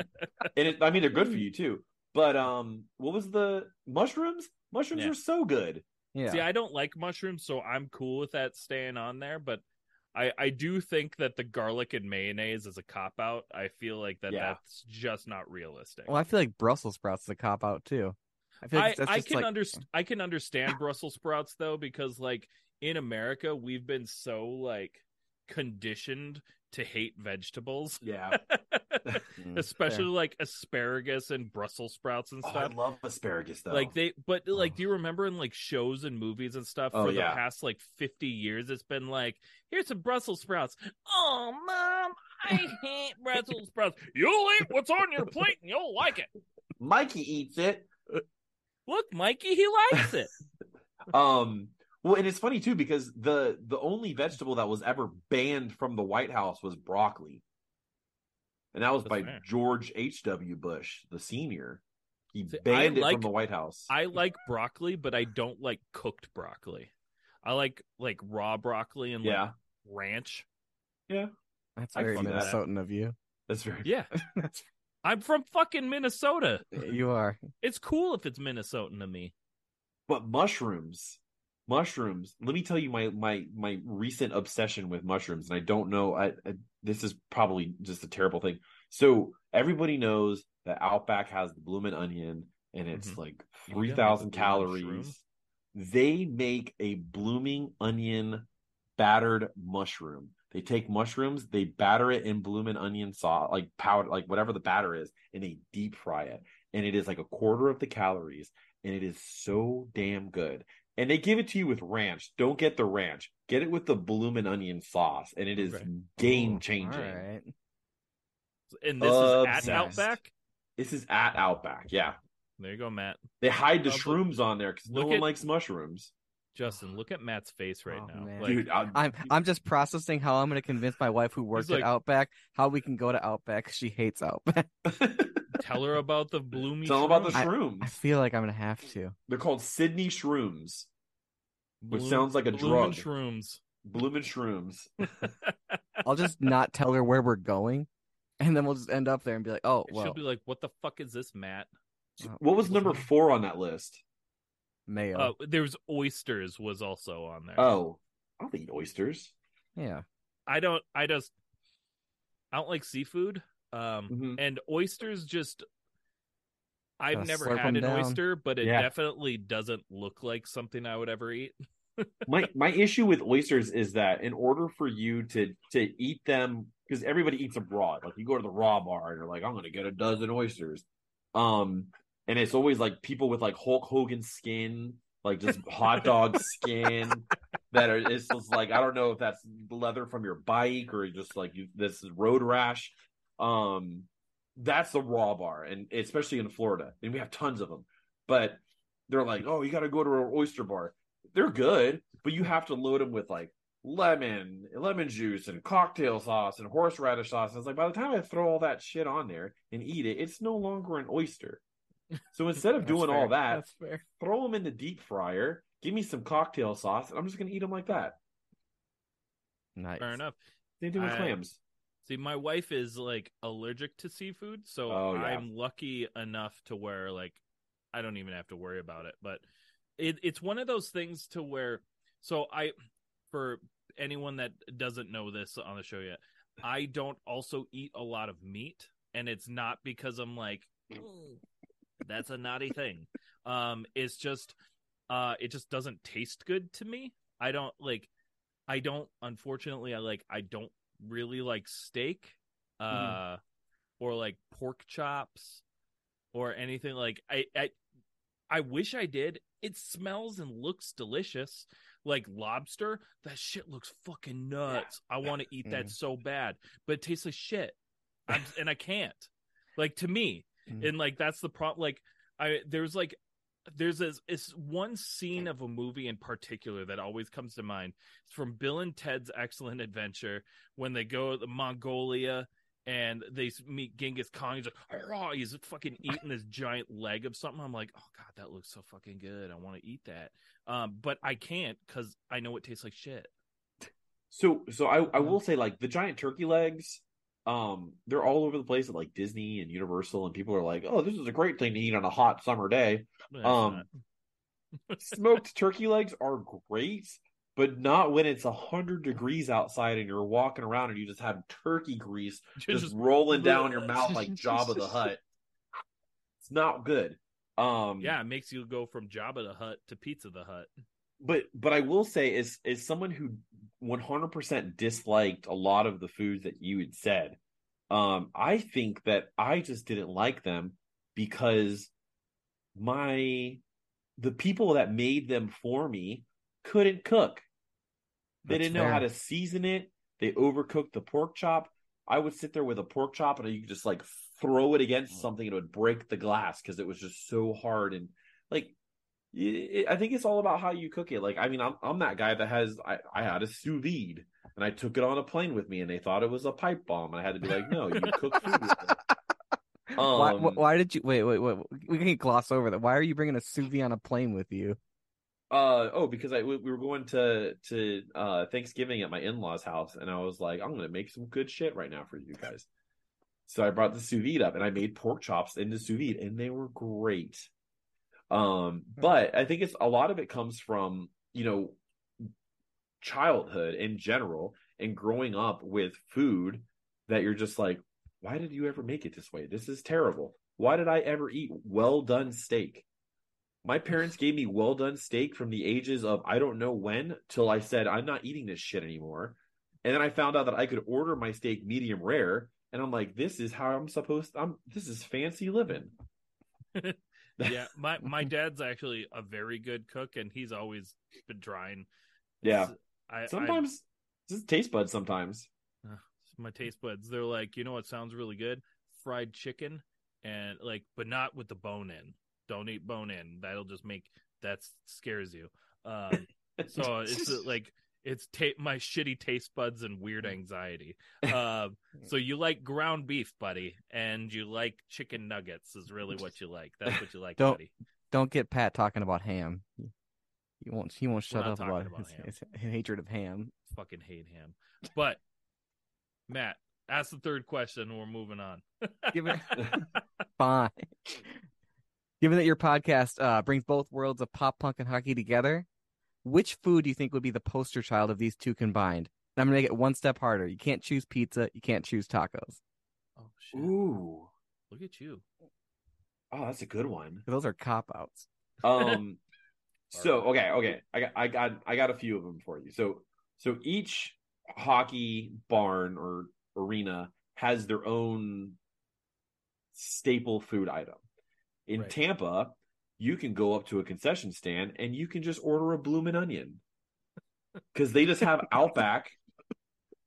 and it, I mean, they're good for you too. But um, what was the mushrooms? Mushrooms Yeah. are so good. Yeah. See, I don't like mushrooms, so I'm cool with that staying on there. But I, I do think that the garlic and mayonnaise is a cop out. I feel like that Yeah. that's just not realistic. well, I feel like Brussels sprouts is a cop out too. I feel like that's I can like understand I can understand <laughs> Brussels sprouts though because like in America we've been so like conditioned to hate vegetables, Yeah. <laughs> Mm, especially like asparagus and Brussels sprouts and Oh, I love asparagus though. like they but like Oh. do you remember in like shows and movies and stuff Oh, for the yeah. past like 50 years it's been like here's some brussels sprouts oh mom i <laughs> hate brussels sprouts you'll eat what's on your plate and you'll like it Mikey eats it. look mikey he likes it <laughs> Um, well, and it's funny too because the the only vegetable that was ever banned from the White House was broccoli, and that was That's by fair. George H. W. Bush, the senior. He See, I banned it like- from the White House. i like broccoli but i don't like cooked broccoli i like like raw broccoli and like ranch. yeah, that's I very fuck that. Minnesotan of you. that's very. yeah <laughs> That's i'm from fucking minnesota you are. it's cool if it's minnesotan to me But mushrooms, mushrooms. Let me tell you my my my recent obsession with mushrooms, and I don't know. I, I this is probably just a terrible thing. So everybody knows that Outback has the bloomin' onion, and it's Mhm. like You three got, like, thousand the bloomin' calories. shroom? They make a blooming onion battered mushroom. They take mushrooms, they batter it in bloomin' onion sauce, like powder, like whatever the batter is, and they deep fry it. And it is like a quarter of the calories, and it is so damn good. And they give it to you with ranch. Don't get the ranch. Get it with the bloomin' onion sauce, and it is Okay. game changing. All right. and this is at outback This is at Outback. Yeah, there you go matt they hide the Uh, shrooms on there because no one at- likes mushrooms. Justin, look at Matt's face right Oh, now. man. Like, Dude, I- I'm I'm just processing how I'm going to convince my wife who works like- at Outback how we can go to Outback. she hates Outback. <laughs> tell her about the bloomy. Tell them about the shrooms. I feel like I'm going to have to. They're called Sydney shrooms. which Bloom- sounds like a Bloomin' drug. shrooms. Bloomin' shrooms. <laughs> I'll just not tell her where we're going, and then we'll just end up there and be like, "Oh, well, She'll be like, "What the fuck is this, Matt?" What was number four on that list? mayo." Uh, there's oysters was also on there. Oh, I'll eat oysters. yeah, I don't. I just. I don't like seafood. Um, Mhm. and oysters just. I've Gotta never had an down. oyster, but it Yeah. definitely doesn't look like something I would ever eat. <laughs> my my issue with oysters is that in order for you to to eat them because everybody eats them raw like you go to the raw bar and you're like i'm gonna get a dozen oysters um and it's always like people with like hulk hogan skin like just <laughs> hot dog skin that are it's just like i don't know if that's leather from your bike or just like you, this is road rash um that's the raw bar and especially in florida and we have tons of them but they're like oh you got to go to an oyster bar they're good, but you have to load them with like lemon, lemon juice, and cocktail sauce and horseradish sauce. And it's like by the time I throw all that shit on there and eat it, it's no longer an oyster. So instead of <laughs> doing fair. all that, throw them in the deep fryer, give me some cocktail sauce, and I'm just gonna eat them like that. Nice. Fair enough. They do with I- clams. See, my wife is like allergic to seafood, so Oh, yeah. I'm lucky enough to where like I don't even have to worry about it. But it, it's one of those things to where so I for anyone that doesn't know this on the show yet, I don't also eat a lot of meat, and it's not because I'm like "Mm, that's a naughty thing. Um, it's just uh, it just doesn't taste good to me. I don't like. I don't. Unfortunately, I like. I don't really like steak, uh, or like pork chops, or anything like. I. I. I wish I did. It smells and looks delicious. Like lobster, that shit looks fucking nuts. I want to eat that Mm. so bad, but it tastes like shit, <laughs> I'm, and I can't. Like to me, Mm. and like that's the problem. Like I, there's like there's this it's one scene of a movie in particular that always comes to mind. It's from Bill and Ted's Excellent Adventure when they go to Mongolia and they meet Genghis Khan. He's like, "Hurrah," he's fucking <laughs> eating this giant leg of something. I'm like, oh god, that looks so fucking good. I want to eat that, um, but I can't because I know it tastes like shit. So so I, I will say like the giant turkey legs, um, they're all over the place at like Disney and Universal, and people are like, oh, this is a great thing to eat on a hot summer day. Um, <laughs> smoked turkey legs are great, but not when it's a hundred degrees outside and you're walking around and you just have turkey grease <laughs> You're just, rolling down your mouth like <laughs> Jabba the Hutt. It's not good. Um, yeah, it makes you go from Jabba the Hutt to Pizza the Hutt. but but I will say, as as someone who 100% disliked a lot of the foods that you had said, um, I think that I just didn't like them because my the people that made them for me couldn't cook. They That's didn't know how to season it. They overcooked the pork chop. I would sit there with a pork chop and you could just like throw it against something and it would break the glass because it was just so hard and like it, I think it's all about how you cook it. Like I mean, I'm I'm that guy that has I, I had a sous vide and I took it on a plane with me and they thought it was a pipe bomb and I had to be like, no, you cook food <laughs> why, Um, wh- why did you wait? Wait, wait. We can gloss over that. Why are you bringing a sous vide on a plane with you? Uh oh, because I we we were going to to uh Thanksgiving at my in laws' house, and I was like, I'm gonna make some good shit right now for you guys. So I brought the sous vide up, and I made pork chops into sous vide, and they were great. Um, but I think it's a lot of it comes from you know childhood in general and growing up with food that you're just like, why did you ever make it this way? This is terrible. Why did I ever eat well done steak? My parents gave me well done steak from the ages of I don't know when till I said I'm not eating this shit anymore. And then I found out that I could order my steak medium rare and I'm like this is how I'm supposed to, I'm this is fancy living. <laughs> yeah, <laughs> my my dad's actually a very good cook, and he's always been trying. Yeah. It's- I, I- Sometimes just taste buds sometimes. my taste buds, they're like, you know what sounds really good? Fried chicken, and like, but not with the bone in. Don't eat bone in. That'll just make that scares you. Um, <laughs> so it's uh, like it's ta- my shitty taste buds and weird anxiety. <laughs> Um, so you like ground beef, buddy, and you like chicken nuggets is really what you like. That's what you <laughs> like, Don't- buddy. Don't get Pat talking about ham. He won't. He won't shut up about, about his, his, hatred of ham. Fucking hate him. But Matt, ask the third question. and We're moving on. Given <laughs> fine. Given that your podcast uh, brings both worlds of pop punk and hockey together, which food do you think would be the poster child of these two combined? And I'm gonna make it one step harder. You can't choose pizza. You can't choose tacos. Oh shit! Ooh. Look at you. Oh, that's a good one. Those are cop outs. Um <laughs> so okay, okay. I got I got I got a few of them for you. So so each hockey barn or arena has their own staple food item. In Right. Tampa, you can go up to a concession stand and you can just order a bloomin' onion. Cuz they just have Outback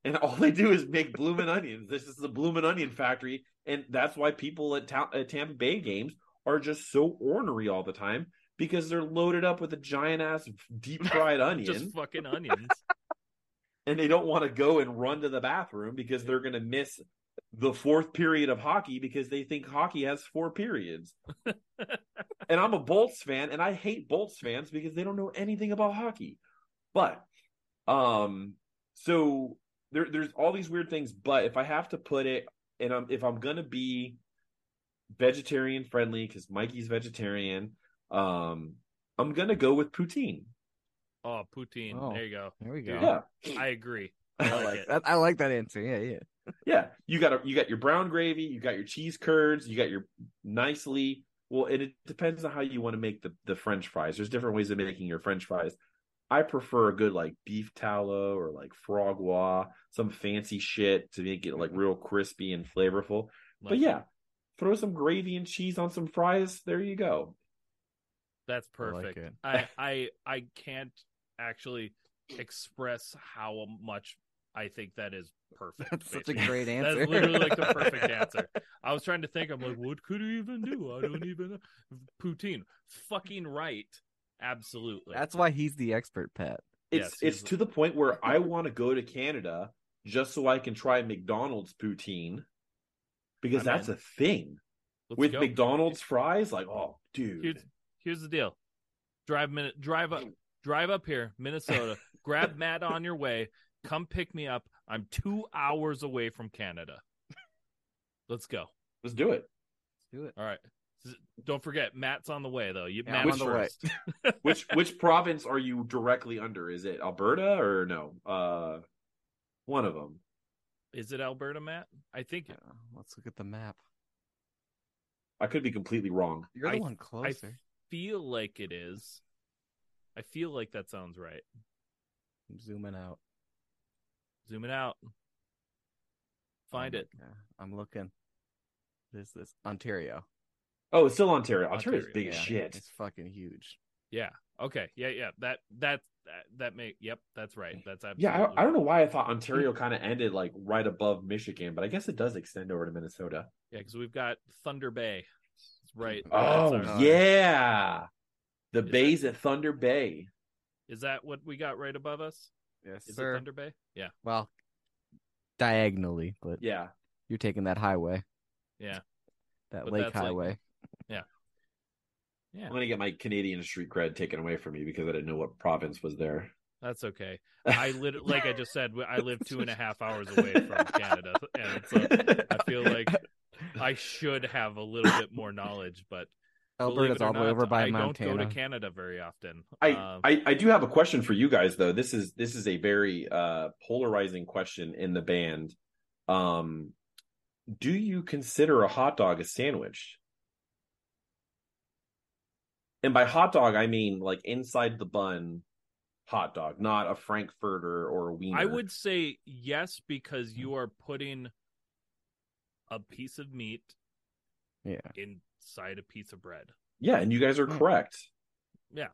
and all they do is make bloomin' onions. This is the bloomin' onion factory and that's why people at, Ta- at Tampa Bay games are just so ornery all the time because they're loaded up with a giant ass deep fried <laughs> onion Just fucking onions. <laughs> and they don't want to go and run to the bathroom because they're going to miss the fourth period of hockey because they think hockey has four periods. <laughs> and I'm a Bolts fan and I hate Bolts fans because they don't know anything about hockey. But um so there there's all these weird things but if I have to put it and I'm if I'm going to be vegetarian friendly cuz Mikey's vegetarian um I'm going to go with poutine. oh, poutine. Oh. There you go. There we go. Yeah. I agree. I like like it. that. I like that answer. Yeah, yeah. Yeah, you got a, you got your brown gravy, you got your cheese curds, you got your nicely. Well, and it depends on how you want to make the the French fries. There's different ways of making your French fries. I prefer a good like beef tallow or like frogwa, some fancy shit to make it like mm-hmm. real crispy and flavorful. but Like, yeah, throw some gravy and cheese on some fries. There you go. that's I like perfect. I, I I can't actually express how much I think that is perfect. That's such a great <laughs> answer. That's literally like the perfect answer. <laughs> I was trying to think. I'm like, what could he even do? I don't even know. Poutine. Fucking right. Absolutely. That's why he's the expert, Pat. It's Yes, it's he's- to the point where I <laughs> want to go to Canada just so I can try McDonald's poutine because I'm that's in. a thing. Let's with go. McDonald's fries, like, oh, dude. Here's, here's the deal. Drive minute. Drive up. Drive up here, Minnesota. grab Matt on your way. Come pick me up. I'm two hours away from Canada. Let's go. Let's do it. Do it. All right. Don't forget, Matt's on the way though. You Yeah, Matt I'm on the way. first. <laughs> Which which province are you directly under? Is it Alberta or no? Uh, one of them. Is it Alberta, Matt? I think Yeah, let's look at the map. I could be completely wrong. You're the I- one closer. feel like it is. I feel like that sounds right. I'm zooming out. Zooming out. Find Oh my it. God. I'm looking. This this Ontario. Oh, it's still Ontario. Ontario's Ontario, big as Yeah, shit. It's fucking huge. Yeah. Okay. Yeah. Yeah. That that that, that may. Yep. That's right. That's absolutely. Yeah, I, I don't know why I thought Ontario kind of ended like right above Michigan, but I guess it does extend over to Minnesota. Yeah, because we've got Thunder Bay. It's right. Oh our- yeah, the Is bays at Thunder Bay. Is that what we got right above us? Yes, Is sir. it Thunder Bay? Yeah. Well, diagonally, but Yeah, you're taking that highway, Yeah. that But lake that's like- highway. Yeah. Yeah. I'm gonna get my Canadian street cred taken away from me because I didn't know what province was there. That's okay. <laughs> I lit like I just said, I live two and a half hours away from <laughs> Canada, and so I feel like I should have a little bit more knowledge, but believe Alberta's it or all the way over by I Montana. don't go to Canada very often. I, Um, I I do have a question for you guys though. This is this is a very uh polarizing question in the band. Um do you consider a hot dog a sandwich? And by hot dog I mean like inside the bun hot dog, not a frankfurter or a wiener. I would say yes because you are putting a piece of meat yeah. inside a piece of bread. Yeah, and you guys are Hmm. correct. Yeah.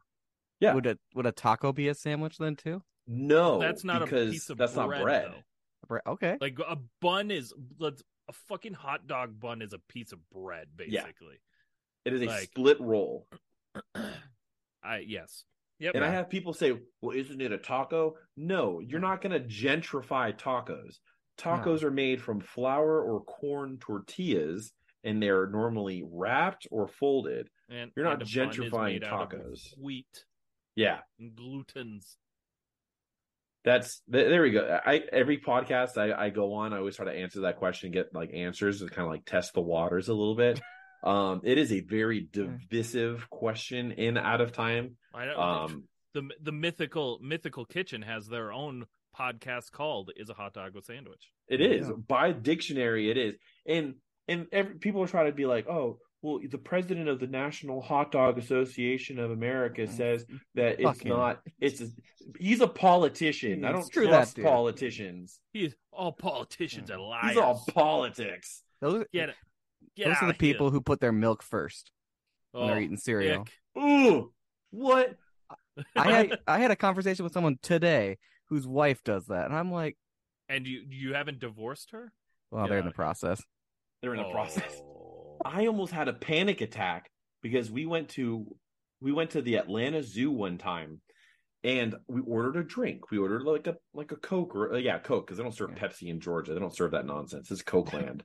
Yeah. Would a would a taco be a sandwich then too? No, that's not a because piece of that's bread, not bread. though. Bre- Okay. Like a bun is let's a fucking hot dog bun is a piece of bread, Yeah. basically. It is a Like- split roll. <clears throat> I yes. Yep. And I have people say, "Well, isn't it a taco?" No, you're not going to gentrify tacos. Tacos are made from flour or corn tortillas, and they're normally wrapped or folded. and you're not and a bun is gentrifying made out of tacos. Wheat. Yeah, And glutens. that's there we go. I every podcast I, I go on, I always try to answer that question, and get like answers and kind of like test the waters a little bit. <laughs> um, it is a very divisive question in out of time. I know Um, the the mythical mythical kitchen has their own podcast called "Is a Hot Dog with Sandwich." It is Yeah. by dictionary. It is, and and every, people are trying to be like, oh, well, the president of the National Hot Dog Association of America says that it's Fuck him. not. <laughs> It's a, he's a politician. I Yeah, don't screw that trust dude. politicians. He's all politicians are liars. He's all politics. Those, Get it. Get those are outta the people who put their milk first here. when they're Oh, eating cereal. ick. Ooh, what? I had <laughs> I had a conversation with someone today whose wife does that, and I'm like, And you you haven't divorced her? well, Get they're in outta the process. They're in the process. Oh. <laughs> I almost had a panic attack because we went to we went to the Atlanta Zoo one time and we ordered a drink. We ordered like a like a Coke or uh, yeah, Coke because they don't serve Yeah. Pepsi in Georgia. They don't serve that nonsense. It's Coke <laughs> land.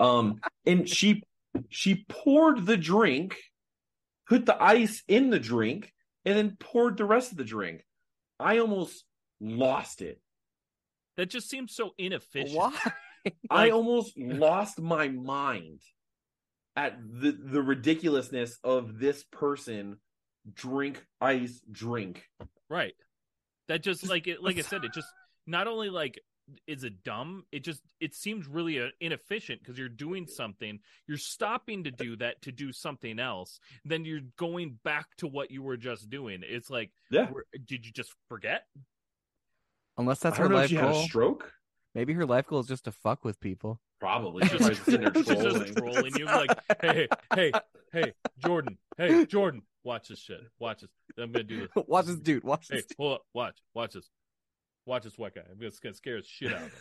um and she she poured the drink, put the ice in the drink, and then poured the rest of the drink. I almost lost it. That just seems so inefficient. Why? <laughs> I almost lost my mind at the the ridiculousness of this person drink ice drink. Right. That just like it like I said, it just <sighs> not only like is it dumb, it just it seems really uh, inefficient because you're doing something, you're stopping to do that to do something else, then you're going back to what you were just doing. It's like, Yeah. did you just forget? Unless that's I don't her life she had a goal. stroke. Maybe her life goal is just to fuck with people. Probably. <laughs> She's Just- probably sitting there She's trolling. just trolling you, like, <laughs> hey, hey, hey, hey, Jordan, hey, Jordan, watch this shit, watch this. I'm gonna do this. <laughs> watch this dude. Watch this. Hey, this. hold up, watch, watch this, watch this white guy. I'm gonna, gonna scare the shit out of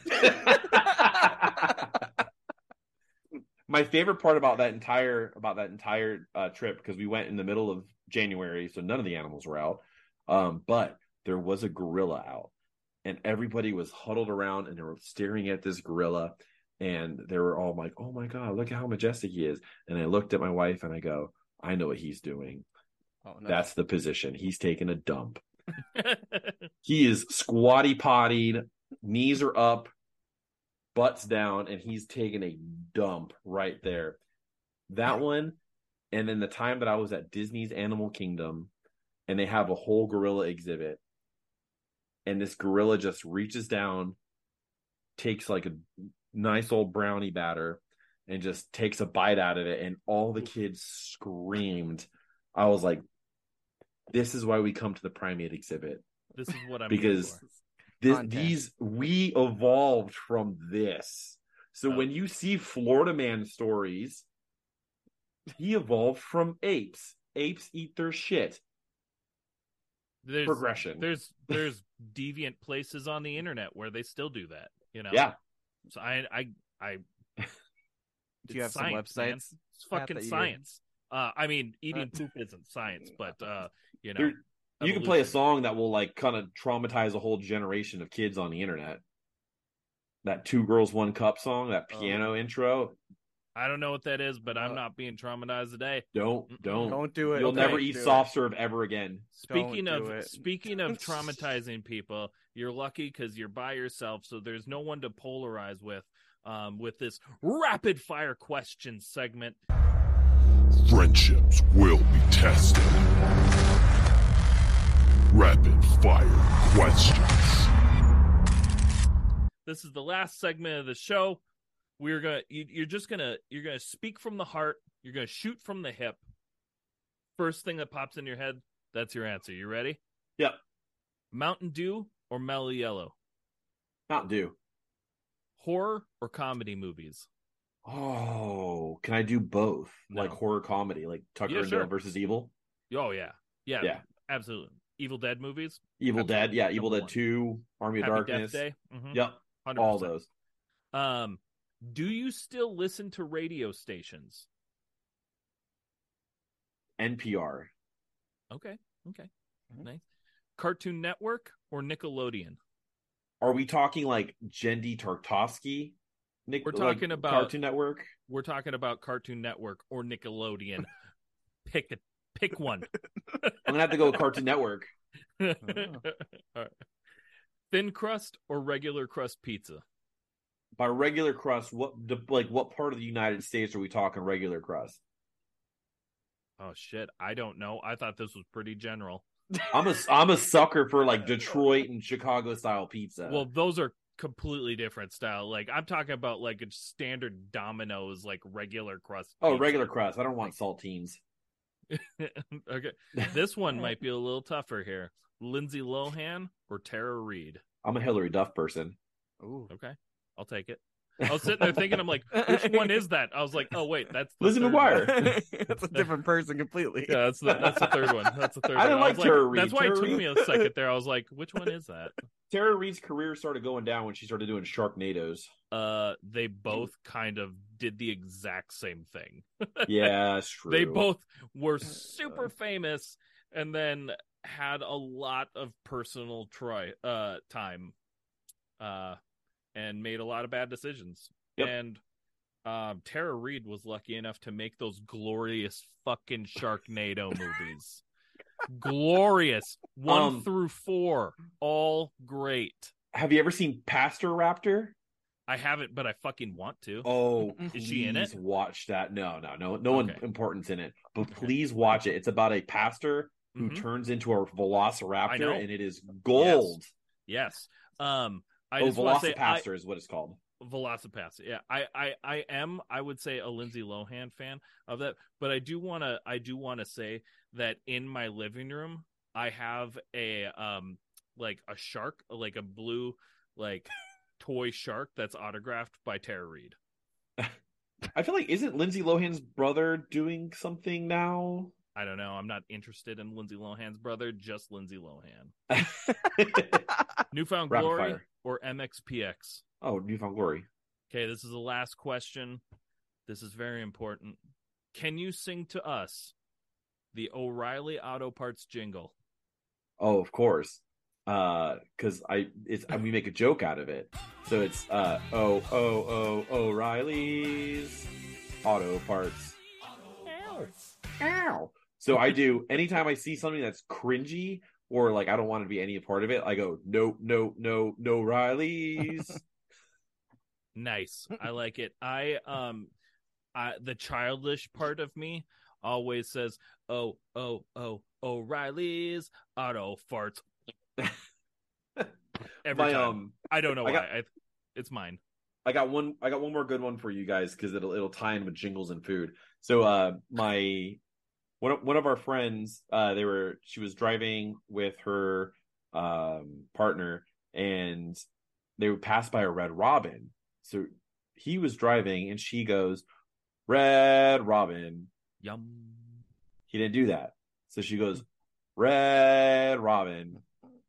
him. My favorite part about that entire about that entire uh, trip because we went in the middle of January, so none of the animals were out. Um, but there was a gorilla out, and everybody was huddled around and they were staring at this gorilla, and they were all like, "Oh my god, look at how majestic he is!" And I looked at my wife and I go, "I know what he's doing. Oh, no. That's the position. He's taking a dump. <laughs> He is squatty pottied, knees are up, butts down, and he's taking a dump right there. That one, and then the time that I was at Disney's Animal Kingdom, and they have a whole gorilla exhibit, and this gorilla just reaches down, takes like a nice old brownie batter, and just takes a bite out of it, and all the kids screamed. I was like, "This is why we come to the primate exhibit." this is what I'm Because- this these we evolved from this so Oh. when you see florida man stories he evolved from apes apes eat their shit There's progression there's <laughs> there's deviant places on the internet where they still do that. You know. yeah So I I I. <laughs> Do you have it's some science, man. websites? It's fucking science. Uh, I mean, eating Uh, poop isn't science, <laughs> but uh, you know, you can play a song that will like kind of traumatize a whole generation of kids on the internet that two girls one cup song that Oh. piano intro I don't know what that is, but I'm Uh, not being traumatized today. don't don't, Don't do it. you'll never Don't eat do it. soft serve ever again Speaking Don't of it. speaking of <laughs> traumatizing people, you're lucky because you're by yourself, so there's no one to polarize with. Um, with this rapid fire question segment, Friendships will be tested. Rapid fire questions. this is the last segment of the show. We're gonna you, you're just gonna you're gonna speak from the heart. You're gonna shoot from the hip. First thing that pops in your head, that's your answer. You ready? Yep. Mountain Dew or Mellow Yellow? not dew Horror or comedy movies? Oh, can I do both? No. Like horror comedy, like Tucker Yeah, and sure. Dale versus Evil? Oh yeah, yeah, Yeah. absolutely. Evil Dead movies. Evil Absolutely. Dead, yeah, Evil Number Dead one. 2, Army of Happy Darkness. Mhm. Yep, 100%. all those. Um, do you still listen to radio stations? NPR. Okay, okay, Mhm. nice. Cartoon Network or Nickelodeon? Are we talking like Genndy Tartakovsky? Nick, We're like, talking about- Cartoon Network. We're talking about Cartoon Network or Nickelodeon. <laughs> Pick a Pick one. <laughs> I'm gonna have to go with Cartoon Network. <laughs> All right. Thin crust or regular crust pizza? By regular crust, what the, like what part of the United States are we talking regular crust? Oh shit, I don't know. I thought this was pretty general. I'm a I'm a sucker for like <laughs> Detroit and Chicago style pizza. Well, those are completely different style. Like I'm talking about like a standard Domino's like regular crust. oh, pizza. regular crust. I don't want saltines. <laughs> okay. This one might be a little tougher here. Lindsay Lohan or Tara Reid? I'm a Hilary Duff person. Ooh. Okay. I'll take it. I was sitting there thinking, I'm like, which one is that? I was like, oh wait, that's the Lizzie McGuire. <laughs> That's a different person completely. Yeah, that's the that's the third one. That's the third. I one. didn't like was Tara Reid. That's why Tara it took Reid- me a second there. I was like, which one is that? Tara Reid's career started going down when she started doing Sharknadoes. Uh, they both kind of did the exact same thing. <laughs> Yeah, that's true. They both were super famous and then had a lot of personal try uh time uh and made a lot of bad decisions. Yep. And um Tara Reid was lucky enough to make those glorious fucking Sharknado <laughs> movies. glorious. 1 Um, through 4 all great. Have you ever seen Pastor Raptor? I haven't but I fucking want to. Oh, Is she in it? please Watch that. No, no, no, no one Okay. important's in it. But Okay. please watch it. It's about a pastor who Mhm. turns into a velociraptor, and it is gold. Yes. Um I oh, just want to say I, VelociPastor is what it's called. VelociPastor. Yeah, I, I, I am. I would say a Lindsay Lohan fan of that, but I do want to. I do want to say that in my living room, I have a um like a shark, like a blue like <laughs> toy shark that's autographed by Tara Reid. <laughs> I feel like isn't Lindsay Lohan's brother doing something now? I don't know. I'm not interested in Lindsay Lohan's brother, just Lindsay Lohan. <laughs> Newfound Rapid Glory fire. Or MXPX. oh, Newfound Glory. Okay, this is the last question. This is very important. Can you sing to us the O'Reilly Auto Parts jingle? Oh, of course. Uh, because I it's I, we make a joke out of it. So it's uh oh oh oh O'Reilly's auto parts. Ow. So I do anytime I see something that's cringy or like I don't want to be any part of it, I go no no no no Riley's. <laughs> Nice. I like it. I um I the childish part of me always says, "Oh, oh, oh, O'Reilly's Auto Farts." <laughs> Every My time. um I don't know I why. got- I, it's mine. I got one I got one more good one for you guys because it'll it'll tie in with jingles and food. So uh my one of one of our friends, uh they were she was driving with her um partner and they would pass by a red robin. So he was driving and she goes, Red Robin. Yum. He didn't do that. So she goes, Red Robin.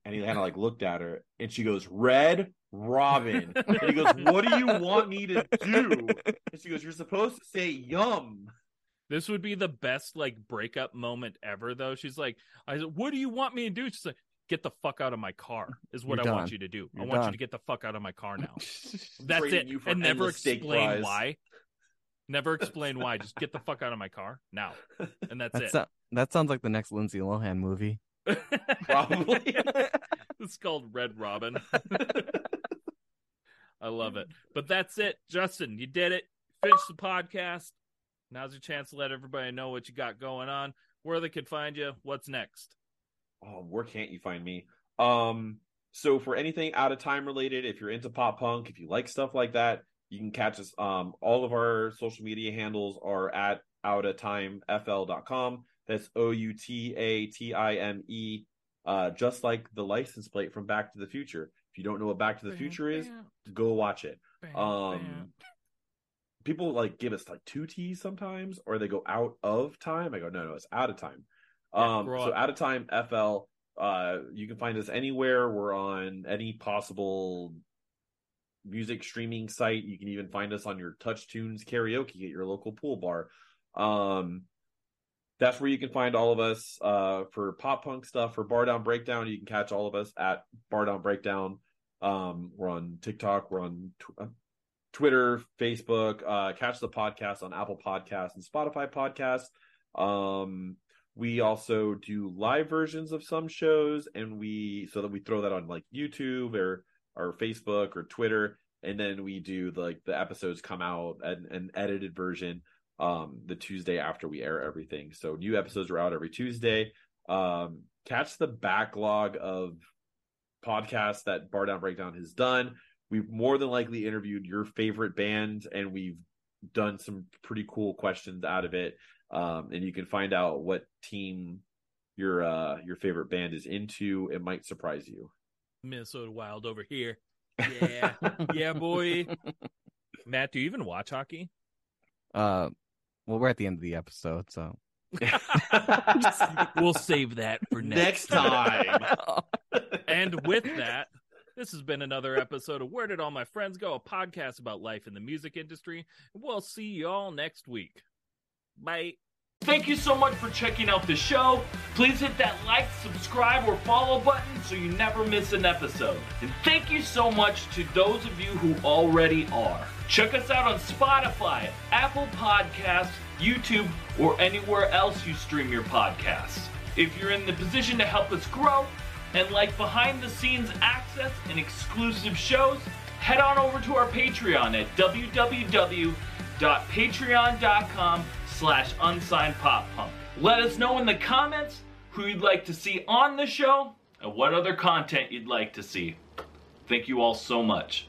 And he kind of like looked at her and she goes, Red Robin. And he goes, What do you want me to do? And she goes, You're supposed to say yum. This would be the best like breakup moment ever, though. She's like, "I said, what do you want me to do?" She's like, "Get the fuck out of my car." Is what You're I want you to do. I You're want done. you to get the fuck out of my car now. <laughs> That's it. you And never explain fries. why. <laughs> Never explain why. Just get the fuck out of my car now, and that's That, it. so- that sounds like the next Lindsay Lohan movie. <laughs> Probably. it's called Red Robin. I love it. But that's it, Justin. You did it. Finish the podcast. Now's your chance to let everybody know what you got going on, where they can find you, what's next. oh, where can't you find me? Um, so for anything out of time related, if you're into pop punk, if you like stuff like that, you can catch us. Um, all of our social media handles are at outatimefl.com. That's O U T A T I M E. Uh, just like the license plate from Back to the Future. If you don't know what Back to the Future is, go watch it. Um, people like give us like two T's sometimes, or they go out of time. I go, no, no, it's out of time. Yeah, Um, so out of time FL. Uh, you can find us anywhere. We're on any possible music streaming site. You can even find us on your TouchTunes karaoke at your local pool bar. Um, that's where you can find all of us. Uh, for pop punk stuff, for Bar Down Breakdown, you can catch all of us at Bar Down Breakdown. Um, we're on TikTok. We're on tw- uh, Twitter, Facebook. Uh, catch the podcast on Apple Podcasts and Spotify Podcasts. Um, we also do live versions of some shows, and we so that we throw that on like YouTube or or Facebook or Twitter, and then we do like the episodes come out an, an edited version um the Tuesday after we air everything. So new episodes are out every Tuesday. Um catch the backlog of podcasts that Bar Down Breakdown has done. We've more than likely interviewed your favorite band and we've done some pretty cool questions out of it. Um and you can find out what team your uh your favorite band is into. It might surprise you. Minnesota Wild over here. Yeah. yeah, boy. <laughs> Matt, do you even watch hockey? Uh, well, we're at the end of the episode, so <laughs> we'll save that for Next next, time. And with that, this has been another episode of Where Did All My Friends Go, a podcast about life in the music industry. We'll see you all next week. Bye. Thank you so much for checking out the show. Please hit that like, subscribe, or follow button so you never miss an episode. And thank you so much to those of you who already are. Check us out on Spotify, Apple Podcasts, YouTube, or anywhere else you stream your podcasts. If you're in the position to help us grow and like behind the scenes access and exclusive shows, head on over to our Patreon at www.patreon.com slash unsigned pop punk. Let us know in the comments who you'd like to see on the show and what other content you'd like to see. Thank you all so much.